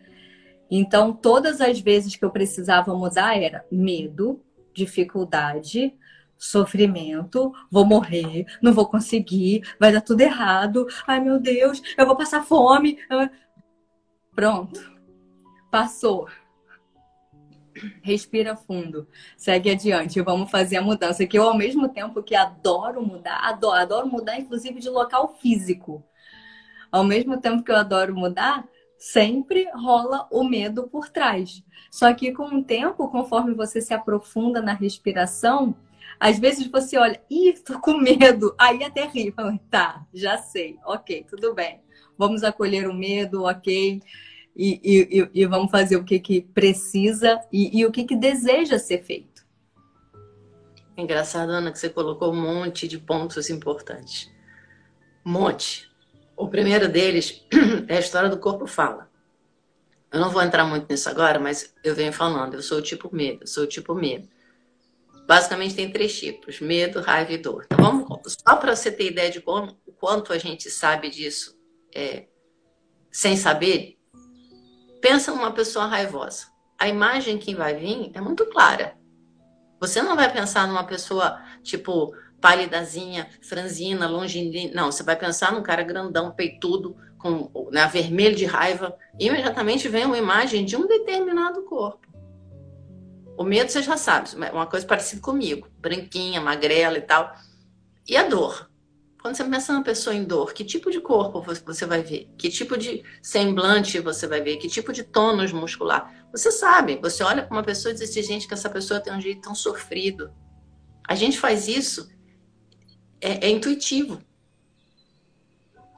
Então, todas as vezes que eu precisava mudar era medo, dificuldade, sofrimento, vou morrer, não vou conseguir, vai dar tudo errado, ai meu Deus, eu vou passar fome. Pronto, passou. Respira fundo, segue adiante, vamos fazer a mudança. Que eu, ao mesmo tempo que adoro mudar, adoro, adoro mudar, inclusive de local físico. Ao mesmo tempo que eu adoro mudar, sempre rola o medo por trás. Só que com o tempo, conforme você se aprofunda na respiração, às vezes você olha, ih, tô com medo, aí até ri, tá, já sei, ok, tudo bem. Vamos acolher o medo, ok, e, e, e vamos fazer o que, que precisa e, e o que, que deseja ser feito. Engraçado, Ana, que você colocou um monte de pontos importantes. Um monte. O primeiro deles é a história do corpo fala. Eu não vou entrar muito nisso agora, mas eu venho falando. Eu sou o tipo medo, eu sou o tipo medo. Basicamente tem três tipos: medo, raiva e dor. Então vamos só para você ter ideia de como, o quanto a gente sabe disso é, sem saber. Pensa numa pessoa raivosa. A imagem que vai vir é muito clara. Você não vai pensar numa pessoa tipo palidazinha, franzina, longilínea. Não, você vai pensar num cara grandão, peitudo, com né, vermelho de raiva. Imediatamente vem uma imagem de um determinado corpo. O medo você já sabe, é uma coisa parecida comigo, branquinha, magrela e tal. E a dor? Quando você pensa numa pessoa em dor, que tipo de corpo você vai ver? Que tipo de semblante você vai ver? Que tipo de tônus muscular? Você sabe, você olha para uma pessoa e diz assim, gente, que essa pessoa tem um jeito tão sofrido. A gente faz isso é, é intuitivo.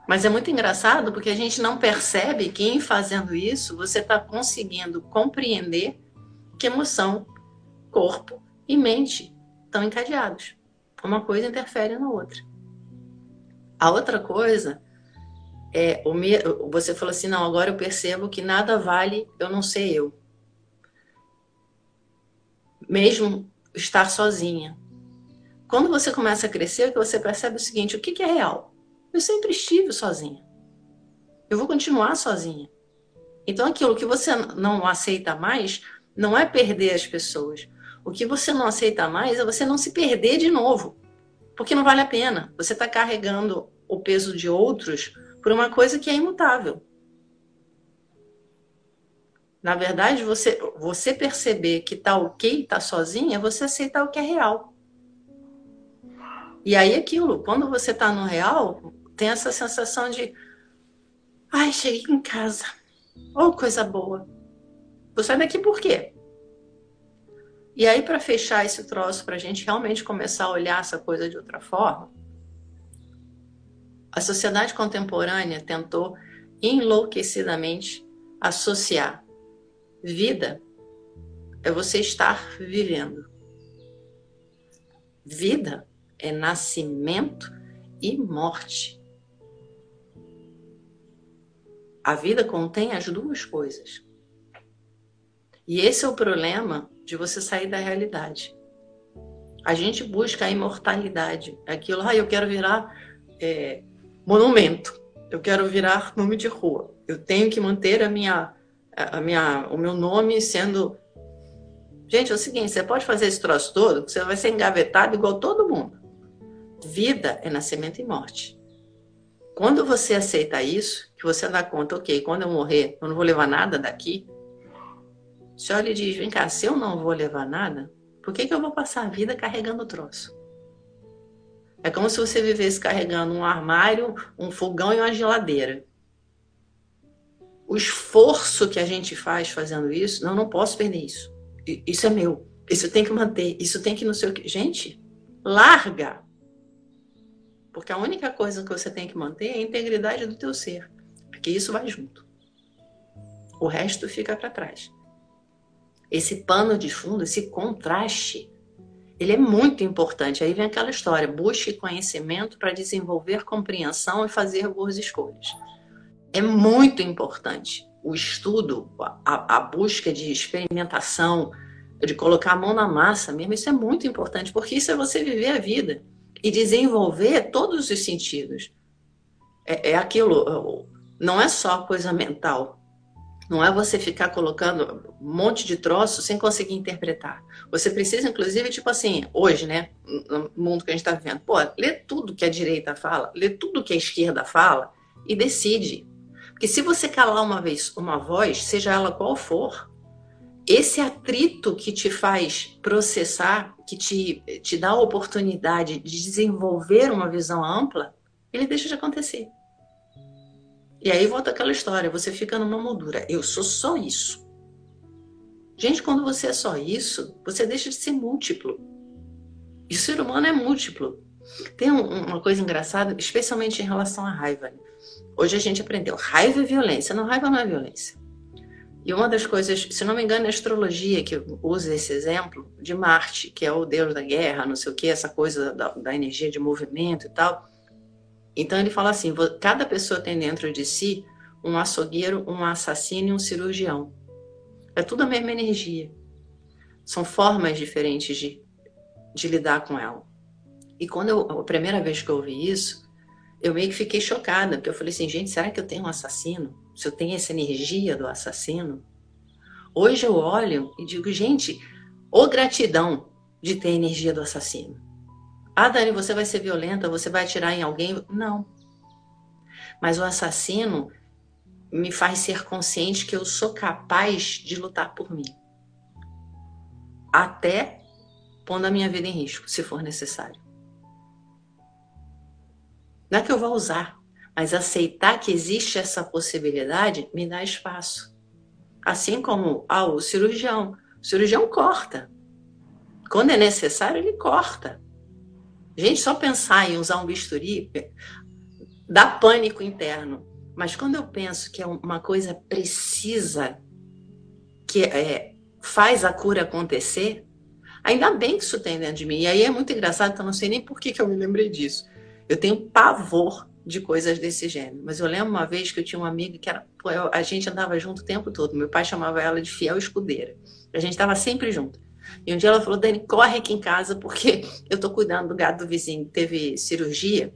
Mas é muito engraçado porque a gente não percebe que em fazendo isso você está conseguindo compreender que emoção, corpo e mente estão encadeados. Uma coisa interfere na outra. A outra coisa é você falou assim, não, agora eu percebo que nada vale, eu não sei eu. Mesmo estar sozinha. Quando você começa a crescer, você percebe o seguinte: o que, que é real? Eu sempre estive sozinha. Eu vou continuar sozinha. Então, aquilo que você não aceita mais não é perder as pessoas. O que você não aceita mais é você não se perder de novo. Porque não vale a pena. Você está carregando o peso de outros por uma coisa que é imutável. Na verdade, você, você perceber que tá ok, tá sozinha, é você aceitar o que é real. E aí aquilo, quando você está no real, tem essa sensação de ai, cheguei em casa. Oh, coisa boa. Vou sair daqui por quê? E aí, para fechar esse troço, para a gente realmente começar a olhar essa coisa de outra forma, a sociedade contemporânea tentou enlouquecidamente associar vida é você estar vivendo. Vida é nascimento e morte. A vida contém as duas coisas. E esse é o problema de você sair da realidade. A gente busca a imortalidade, aquilo, ah, eu quero virar é, monumento, eu quero virar nome de rua, eu tenho que manter a minha, a minha, o meu nome sendo. Gente, é o seguinte: você pode fazer esse troço todo, você vai ser engavetado igual todo mundo. Vida é nascimento e morte. Quando você aceita isso, que você dá conta, ok, quando eu morrer, eu não vou levar nada daqui. Você olha e diz: vem cá, se eu não vou levar nada, por que, que eu vou passar a vida carregando o troço? É como se você vivesse carregando um armário, um fogão e uma geladeira. O esforço que a gente faz fazendo isso, não, não posso perder isso. Isso é meu. Isso tem que manter. Isso tem que não sei o que. Gente, larga. Porque a única coisa que você tem que manter é a integridade do teu ser. porque isso vai junto. O resto fica para trás. Esse pano de fundo, esse contraste, ele é muito importante. Aí vem aquela história: busque conhecimento para desenvolver compreensão e fazer boas escolhas. É muito importante o estudo, a, a busca de experimentação, de colocar a mão na massa mesmo. Isso é muito importante, porque isso é você viver a vida e desenvolver todos os sentidos. É, é aquilo, não é só coisa mental. Não é você ficar colocando um monte de troço sem conseguir interpretar. Você precisa, inclusive, tipo assim, hoje, né, no mundo que a gente está vivendo, pô, lê tudo que a direita fala, lê tudo que a esquerda fala e decide. Porque se você calar uma vez uma voz, seja ela qual for, esse atrito que te faz processar, que te, te dá a oportunidade de desenvolver uma visão ampla, ele deixa de acontecer. E aí volta aquela história, você fica numa moldura. Eu sou só isso. Gente, quando você é só isso, você deixa de ser múltiplo. E o ser humano é múltiplo. Tem uma coisa engraçada, especialmente em relação à raiva. Hoje a gente aprendeu, raiva é violência. Não, raiva não é violência. E uma das coisas, se não me engano, é a astrologia que usa esse exemplo de Marte, que é o deus da guerra, não sei o que, essa coisa da, da energia de movimento e tal. Então ele fala assim: cada pessoa tem dentro de si um açougueiro, um assassino e um cirurgião. É tudo a mesma energia. São formas diferentes de, de lidar com ela. E quando eu, a primeira vez que eu ouvi isso, eu meio que fiquei chocada, porque eu falei assim, gente, será que eu tenho um assassino? Se eu tenho essa energia do assassino? Hoje eu olho e digo, gente, ô gratidão de ter a energia do assassino. Ah, Dani, você vai ser violenta, você vai atirar em alguém? Não. Mas o assassino me faz ser consciente que eu sou capaz de lutar por mim. Até pondo a minha vida em risco, se for necessário. Não é que eu vou usar, mas aceitar que existe essa possibilidade me dá espaço. Assim como ah, o cirurgião. O cirurgião corta. Quando é necessário, ele corta. Gente, só pensar em usar um bisturi dá pânico interno. Mas quando eu penso que é uma coisa precisa, que é, faz a cura acontecer, ainda bem que isso tem dentro de mim. E aí é muito engraçado, eu não sei nem por que, que eu me lembrei disso. Eu tenho pavor de coisas desse gênero. Mas eu lembro uma vez que eu tinha uma amiga que era, a gente andava junto o tempo todo. Meu pai chamava ela de fiel escudeira. A gente estava sempre junto. E um dia ela falou: Dani, corre aqui em casa porque eu estou cuidando do gato do vizinho que teve cirurgia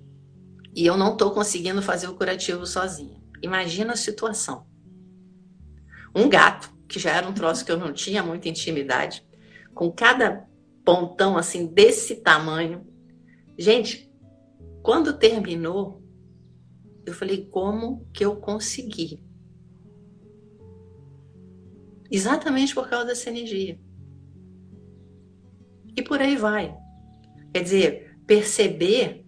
e eu não estou conseguindo fazer o curativo sozinha. Imagina a situação. Um gato, que já era um troço que eu não tinha muita intimidade, com cada pontão assim desse tamanho. Gente, quando terminou, eu falei: como que eu consegui? Exatamente por causa dessa energia. E por aí vai. Quer dizer, perceber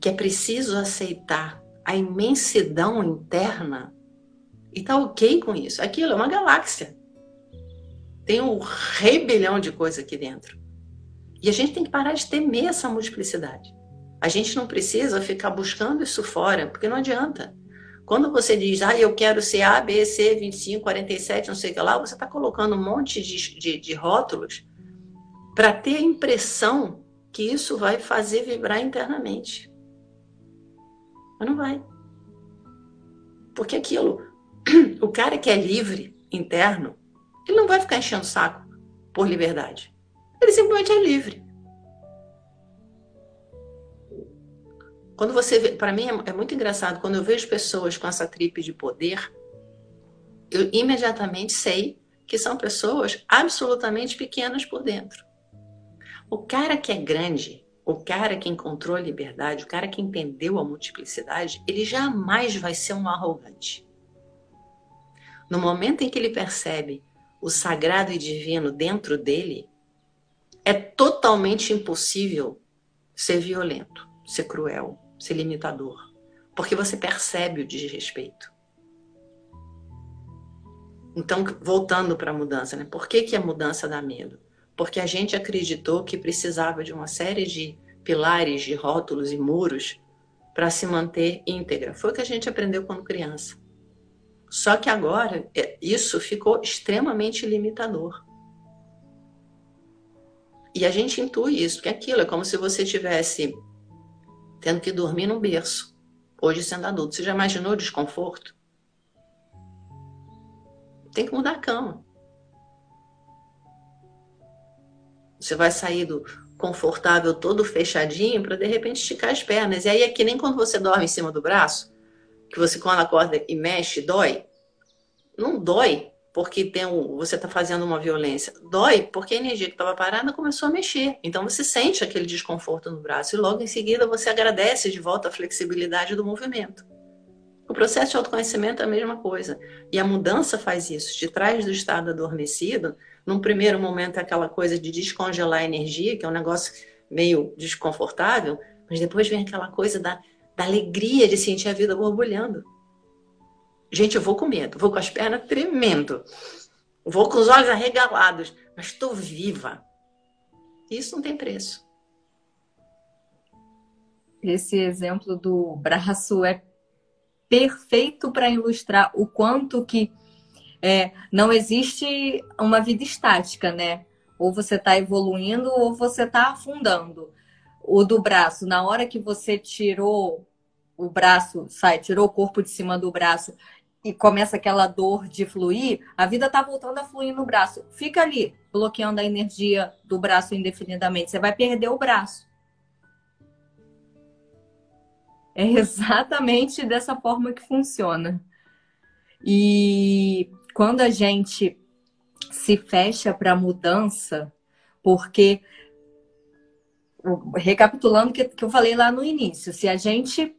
que é preciso aceitar a imensidão interna e tá ok com isso. Aquilo é uma galáxia. Tem um rebelião de coisa aqui dentro. E a gente tem que parar de temer essa multiplicidade. A gente não precisa ficar buscando isso fora, porque não adianta. Quando você diz, ah, eu quero ser A, B, C, 25, 47, não sei o que lá, você está colocando um monte de, de, de rótulos para ter a impressão que isso vai fazer vibrar internamente. Mas não vai. Porque aquilo, o cara que é livre interno, ele não vai ficar enchendo o saco por liberdade. Ele simplesmente é livre. Quando você vê, para mim é, é muito engraçado quando eu vejo pessoas com essa tripe de poder, eu imediatamente sei que são pessoas absolutamente pequenas por dentro. O cara que é grande, o cara que encontrou a liberdade, o cara que entendeu a multiplicidade, ele jamais vai ser um arrogante. No momento em que ele percebe o sagrado e divino dentro dele, é totalmente impossível ser violento, ser cruel, ser limitador, porque você percebe o desrespeito. Então, voltando para a mudança, né? Por que, que a mudança dá medo? Porque a gente acreditou que precisava de uma série de pilares, de rótulos e muros para se manter íntegra. Foi o que a gente aprendeu quando criança. Só que agora é, isso ficou extremamente limitador. E a gente intui isso, porque aquilo é como se você tivesse tendo que dormir num berço, hoje sendo adulto. Você já imaginou o desconforto? Tem que mudar a cama. Você vai sair do confortável todo fechadinho para de repente esticar as pernas. E aí é que nem quando você dorme em cima do braço, que você quando acorda e mexe, dói. Não dói porque tem um, você está fazendo uma violência. Dói porque a energia que estava parada começou a mexer. Então você sente aquele desconforto no braço e logo em seguida você agradece de volta a flexibilidade do movimento. O processo de autoconhecimento é a mesma coisa. E a mudança faz isso. De trás do estado adormecido, num primeiro momento é aquela coisa de descongelar a energia, que é um negócio meio desconfortável, mas depois vem aquela coisa da, da alegria de sentir a vida borbulhando. Gente, eu vou com medo, vou com as pernas tremendo, vou com os olhos arregalados, mas estou viva. Isso não tem preço. Esse exemplo do braço é perfeito para ilustrar o quanto que é, não existe uma vida estática, né? Ou você está evoluindo ou você está afundando. O do braço, na hora que você tirou o braço, sai, tirou o corpo de cima do braço e começa aquela dor de fluir, a vida está voltando a fluir no braço. Fica ali, bloqueando a energia do braço indefinidamente. Você vai perder o braço. É exatamente dessa forma que funciona. E quando a gente se fecha para mudança, porque recapitulando o que, que eu falei lá no início, se a gente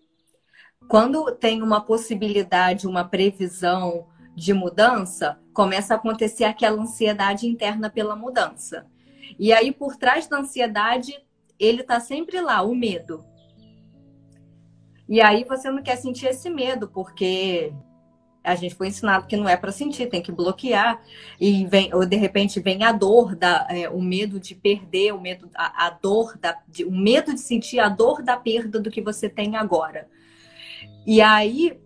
quando tem uma possibilidade, uma previsão de mudança, começa a acontecer aquela ansiedade interna pela mudança. E aí, por trás da ansiedade, ele está sempre lá, o medo. E aí você não quer sentir esse medo, porque a gente foi ensinado que não é para sentir, tem que bloquear. E vem, ou de repente vem a dor, da, é, o medo de perder, o medo, a, a dor, da, de, o medo de sentir a dor da perda do que você tem agora. E aí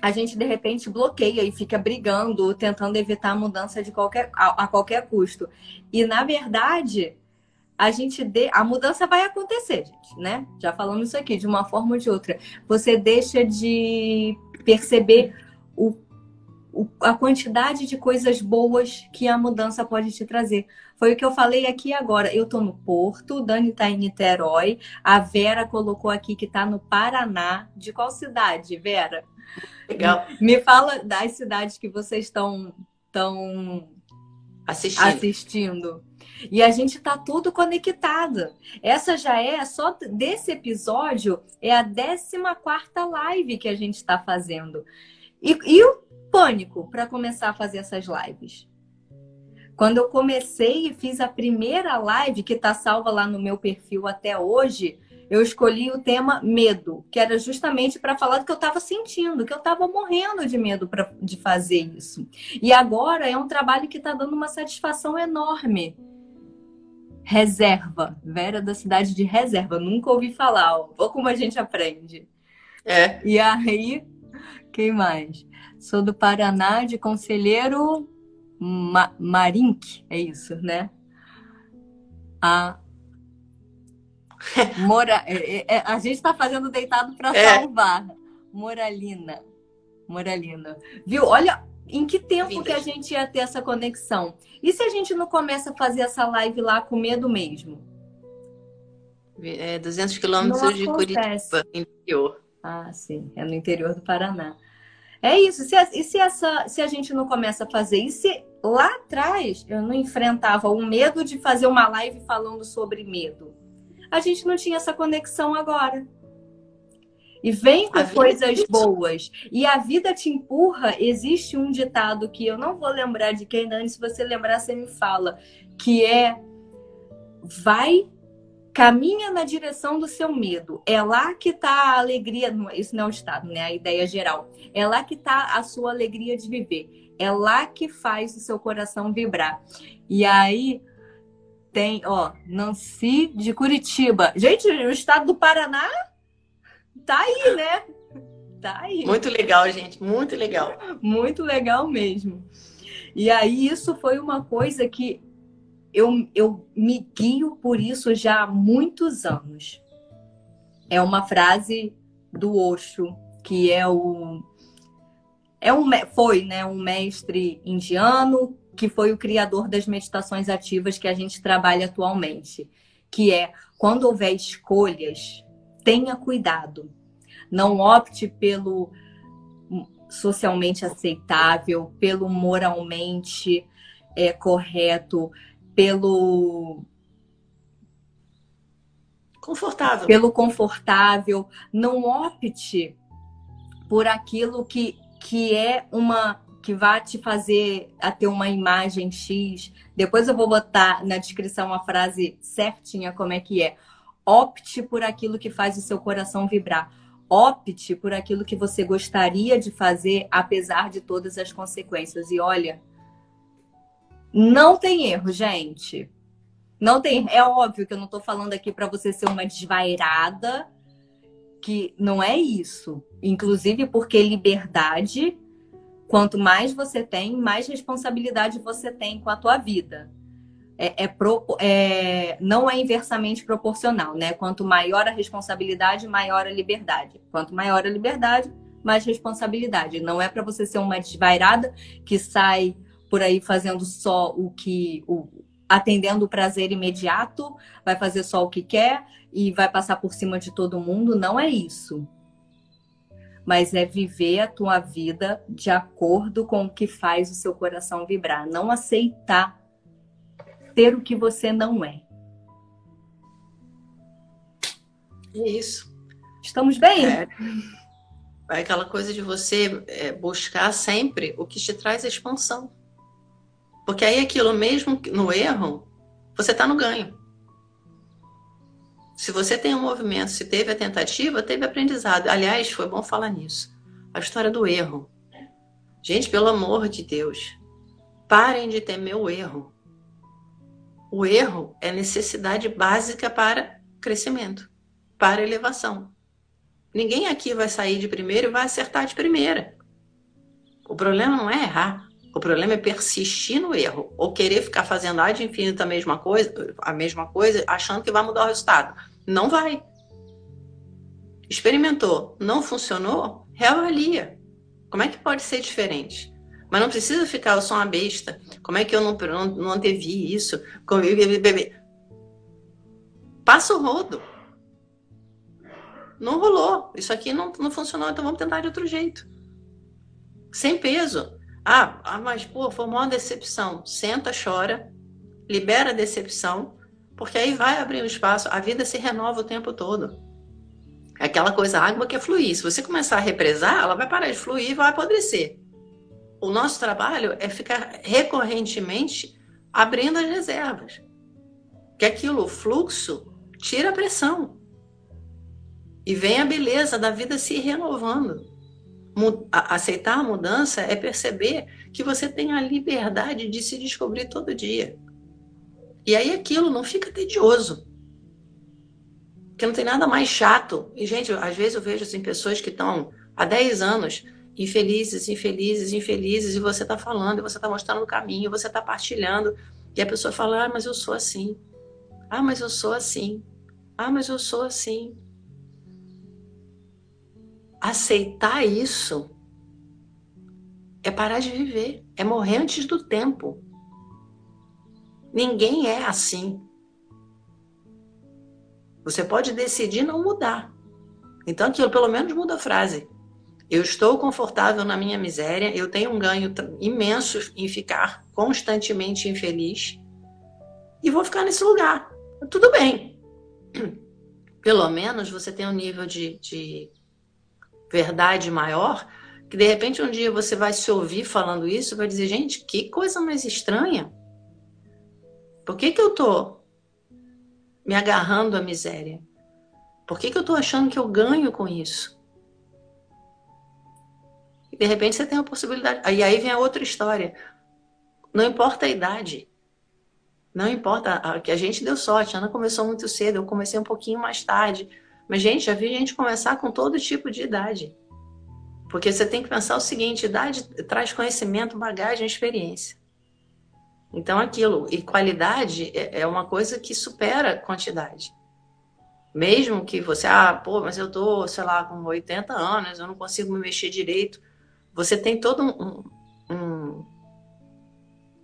a gente de repente bloqueia e fica brigando, tentando evitar a mudança de qualquer, a, a qualquer custo. E na verdade, a gente de... a mudança vai acontecer, gente, né? Já falamos isso aqui de uma forma ou de outra. Você deixa de perceber o, o, a quantidade de coisas boas que a mudança pode te trazer. Foi o que eu falei aqui agora. Eu estou no Porto, Dani está em Niterói, a Vera colocou aqui que está no Paraná. De qual cidade, Vera? Legal. Me fala das cidades que vocês estão tão assistindo. assistindo. E a gente está tudo conectado. Essa já é, só desse episódio, é a 14 live que a gente está fazendo. E, e o pânico para começar a fazer essas lives? Quando eu comecei e fiz a primeira live, que está salva lá no meu perfil até hoje, eu escolhi o tema medo, que era justamente para falar do que eu estava sentindo, que eu estava morrendo de medo pra, de fazer isso. E agora é um trabalho que está dando uma satisfação enorme. Reserva, Vera da cidade de Reserva, nunca ouvi falar, ó. Ou como a gente aprende. É. E aí, quem mais? Sou do Paraná, de Conselheiro Ma Marink, é isso, né? A Mora... É, é, é, a gente está fazendo deitado para é. salvar. Moralina. Moralina. Viu? Olha em que tempo que a gente ia ter essa conexão. E se a gente não começa a fazer essa live lá com medo mesmo? É 200 quilômetros de Curitiba, interior. Ah, sim. É no interior do Paraná. É isso. Se, e se, essa, se a gente não começa a fazer? E se lá atrás eu não enfrentava o medo de fazer uma live falando sobre medo? A gente não tinha essa conexão agora. E vem com coisas é boas. E a vida te empurra. Existe um ditado que eu não vou lembrar de quem, Dani, se você lembrar, você me fala. Que é: vai caminha na direção do seu medo. É lá que está a alegria. Isso não é o estado, né? A ideia geral. É lá que está a sua alegria de viver. É lá que faz o seu coração vibrar. E aí tem, ó, Nancy de Curitiba. Gente, o estado do Paraná tá aí, né? Tá aí. Muito legal, gente, muito legal. Muito legal mesmo. E aí isso foi uma coisa que eu, eu me guio por isso já há muitos anos. É uma frase do Osho, que é o é um foi, né, um mestre indiano que foi o criador das meditações ativas que a gente trabalha atualmente, que é quando houver escolhas, tenha cuidado. Não opte pelo socialmente aceitável, pelo moralmente é, correto, pelo confortável. Pelo confortável. Não opte por aquilo que, que é uma que vai te fazer a ter uma imagem X. Depois eu vou botar na descrição a frase certinha como é que é. Opte por aquilo que faz o seu coração vibrar. Opte por aquilo que você gostaria de fazer, apesar de todas as consequências. E olha, não tem erro, gente. Não tem. É óbvio que eu não estou falando aqui para você ser uma desvairada, que não é isso. Inclusive porque liberdade Quanto mais você tem, mais responsabilidade você tem com a tua vida. É, é, pro, é, não é inversamente proporcional, né? Quanto maior a responsabilidade, maior a liberdade. Quanto maior a liberdade, mais responsabilidade. Não é para você ser uma desvairada que sai por aí fazendo só o que. O, atendendo o prazer imediato, vai fazer só o que quer e vai passar por cima de todo mundo. Não é isso mas é viver a tua vida de acordo com o que faz o seu coração vibrar. Não aceitar ter o que você não é. É isso. Estamos bem? É, é aquela coisa de você é, buscar sempre o que te traz expansão. Porque aí aquilo mesmo no erro, você está no ganho. Se você tem um movimento, se teve a tentativa, teve aprendizado. Aliás, foi bom falar nisso. A história do erro. Gente, pelo amor de Deus, parem de temer o erro. O erro é necessidade básica para crescimento, para elevação. Ninguém aqui vai sair de primeiro e vai acertar de primeira. O problema não é errar. O problema é persistir no erro ou querer ficar fazendo ad infinito a mesma coisa, a mesma coisa, achando que vai mudar o resultado. Não vai. Experimentou, não funcionou, reavalia. Como é que pode ser diferente? Mas não precisa ficar, eu sou uma besta. Como é que eu não, não, não antevi isso? Passa o rodo. Não rolou. Isso aqui não, não funcionou, então vamos tentar de outro jeito. Sem peso. Ah, ah, mas pô, foi uma decepção. Senta, chora, libera a decepção, porque aí vai abrir um espaço. A vida se renova o tempo todo. É aquela coisa, a água quer fluir. Se você começar a represar, ela vai parar de fluir e vai apodrecer. O nosso trabalho é ficar recorrentemente abrindo as reservas. Que aquilo, o fluxo, tira a pressão. E vem a beleza da vida se renovando aceitar a mudança é perceber que você tem a liberdade de se descobrir todo dia. E aí aquilo não fica tedioso. Porque não tem nada mais chato. E, gente, às vezes eu vejo assim, pessoas que estão há 10 anos infelizes, infelizes, infelizes, e você está falando, e você está mostrando o caminho, você está partilhando, e a pessoa fala: Ah, mas eu sou assim. Ah, mas eu sou assim. Ah, mas eu sou assim aceitar isso é parar de viver, é morrer antes do tempo. Ninguém é assim. Você pode decidir não mudar. Então, aquilo pelo menos muda a frase. Eu estou confortável na minha miséria, eu tenho um ganho imenso em ficar constantemente infeliz e vou ficar nesse lugar. Tudo bem. Pelo menos você tem um nível de, de verdade maior, que de repente um dia você vai se ouvir falando isso, vai dizer, gente, que coisa mais estranha. Por que, que eu tô me agarrando à miséria? Por que, que eu tô achando que eu ganho com isso? E de repente você tem a possibilidade. E aí vem a outra história. Não importa a idade. Não importa. que a gente deu sorte. A Ana começou muito cedo, eu comecei um pouquinho mais tarde. Mas, gente, já vi gente começar com todo tipo de idade. Porque você tem que pensar o seguinte: idade traz conhecimento, bagagem, experiência. Então, aquilo. E qualidade é, é uma coisa que supera quantidade. Mesmo que você, ah, pô, mas eu tô, sei lá, com 80 anos, eu não consigo me mexer direito. Você tem todo um, um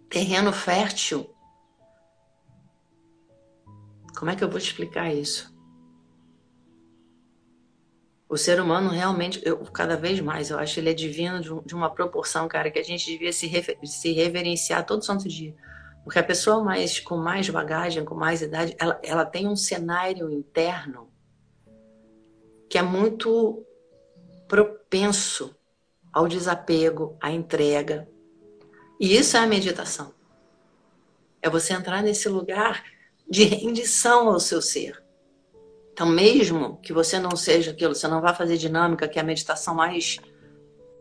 terreno fértil. Como é que eu vou te explicar isso? O ser humano realmente, eu, cada vez mais, eu acho ele é divino de, de uma proporção, cara, que a gente devia se, refer, se reverenciar todo santo dia. Porque a pessoa mais com mais bagagem, com mais idade, ela, ela tem um cenário interno que é muito propenso ao desapego, à entrega. E isso é a meditação. É você entrar nesse lugar de rendição ao seu ser. Então, mesmo que você não seja aquilo, você não vá fazer dinâmica, que é a meditação mais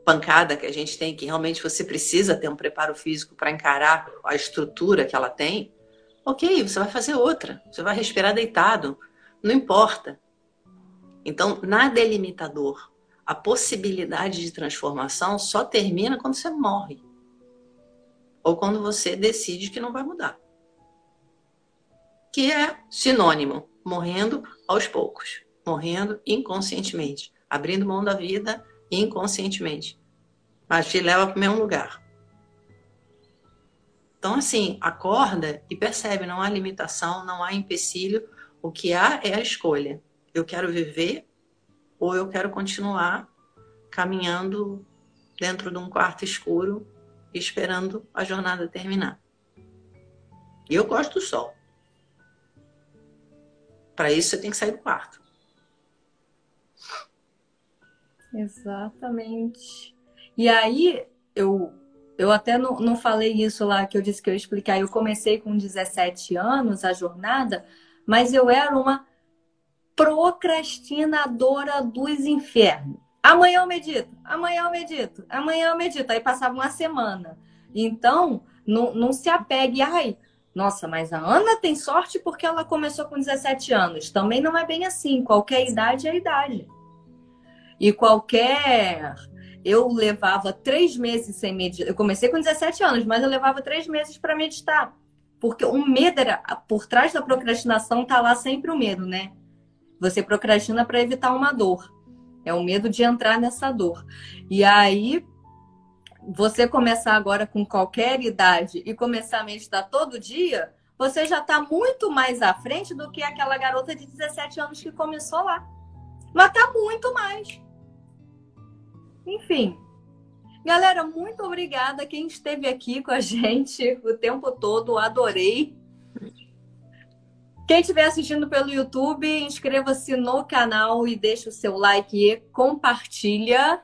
pancada que a gente tem, que realmente você precisa ter um preparo físico para encarar a estrutura que ela tem, ok, você vai fazer outra. Você vai respirar deitado. Não importa. Então, nada é limitador. A possibilidade de transformação só termina quando você morre. Ou quando você decide que não vai mudar. Que é sinônimo morrendo aos poucos, morrendo inconscientemente, abrindo mão da vida inconscientemente. Mas te leva para o mesmo lugar. Então, assim, acorda e percebe: não há limitação, não há empecilho. O que há é a escolha. Eu quero viver ou eu quero continuar caminhando dentro de um quarto escuro esperando a jornada terminar. E eu gosto do sol. Para isso, você tem que sair do quarto. Exatamente. E aí, eu, eu até não, não falei isso lá que eu disse que eu ia explicar. Eu comecei com 17 anos a jornada, mas eu era uma procrastinadora dos infernos. Amanhã eu medito, amanhã eu medito, amanhã eu medito. Aí passava uma semana. Então, não, não se apegue, ai, nossa, mas a Ana tem sorte porque ela começou com 17 anos. Também não é bem assim. Qualquer idade é idade. E qualquer. Eu levava três meses sem meditar. Eu comecei com 17 anos, mas eu levava três meses para meditar. Porque o medo era. Por trás da procrastinação tá lá sempre o medo, né? Você procrastina para evitar uma dor. É o medo de entrar nessa dor. E aí, você começar agora com qualquer idade e começar a meditar todo dia, você já está muito mais à frente do que aquela garota de 17 anos que começou lá. Mas está muito mais. Enfim. Galera, muito obrigada quem esteve aqui com a gente o tempo todo. Adorei. Quem estiver assistindo pelo YouTube, inscreva-se no canal e deixe o seu like e compartilha.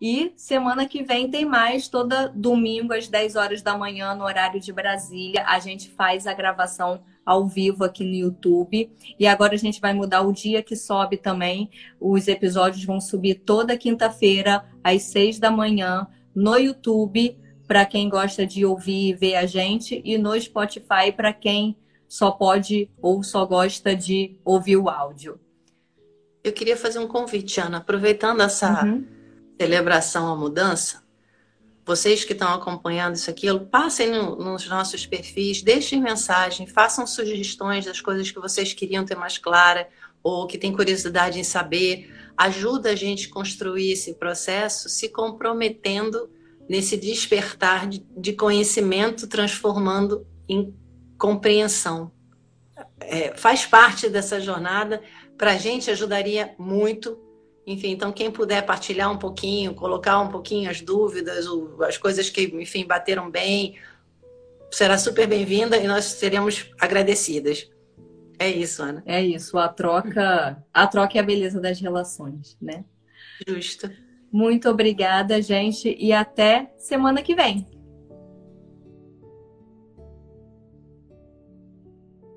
E semana que vem tem mais, toda domingo às 10 horas da manhã, no horário de Brasília. A gente faz a gravação ao vivo aqui no YouTube. E agora a gente vai mudar o dia que sobe também. Os episódios vão subir toda quinta-feira, às 6 da manhã, no YouTube, para quem gosta de ouvir e ver a gente, e no Spotify, para quem só pode ou só gosta de ouvir o áudio. Eu queria fazer um convite, Ana, aproveitando essa. Uhum celebração à mudança, vocês que estão acompanhando isso aqui, passem no, nos nossos perfis, deixem mensagem, façam sugestões das coisas que vocês queriam ter mais clara ou que têm curiosidade em saber. Ajuda a gente a construir esse processo se comprometendo nesse despertar de, de conhecimento, transformando em compreensão. É, faz parte dessa jornada, para a gente ajudaria muito enfim, então quem puder partilhar um pouquinho, colocar um pouquinho as dúvidas, as coisas que, enfim, bateram bem, será super bem-vinda e nós seremos agradecidas. É isso, Ana. É isso, a troca, a troca é a beleza das relações, né? Justo. Muito obrigada, gente, e até semana que vem.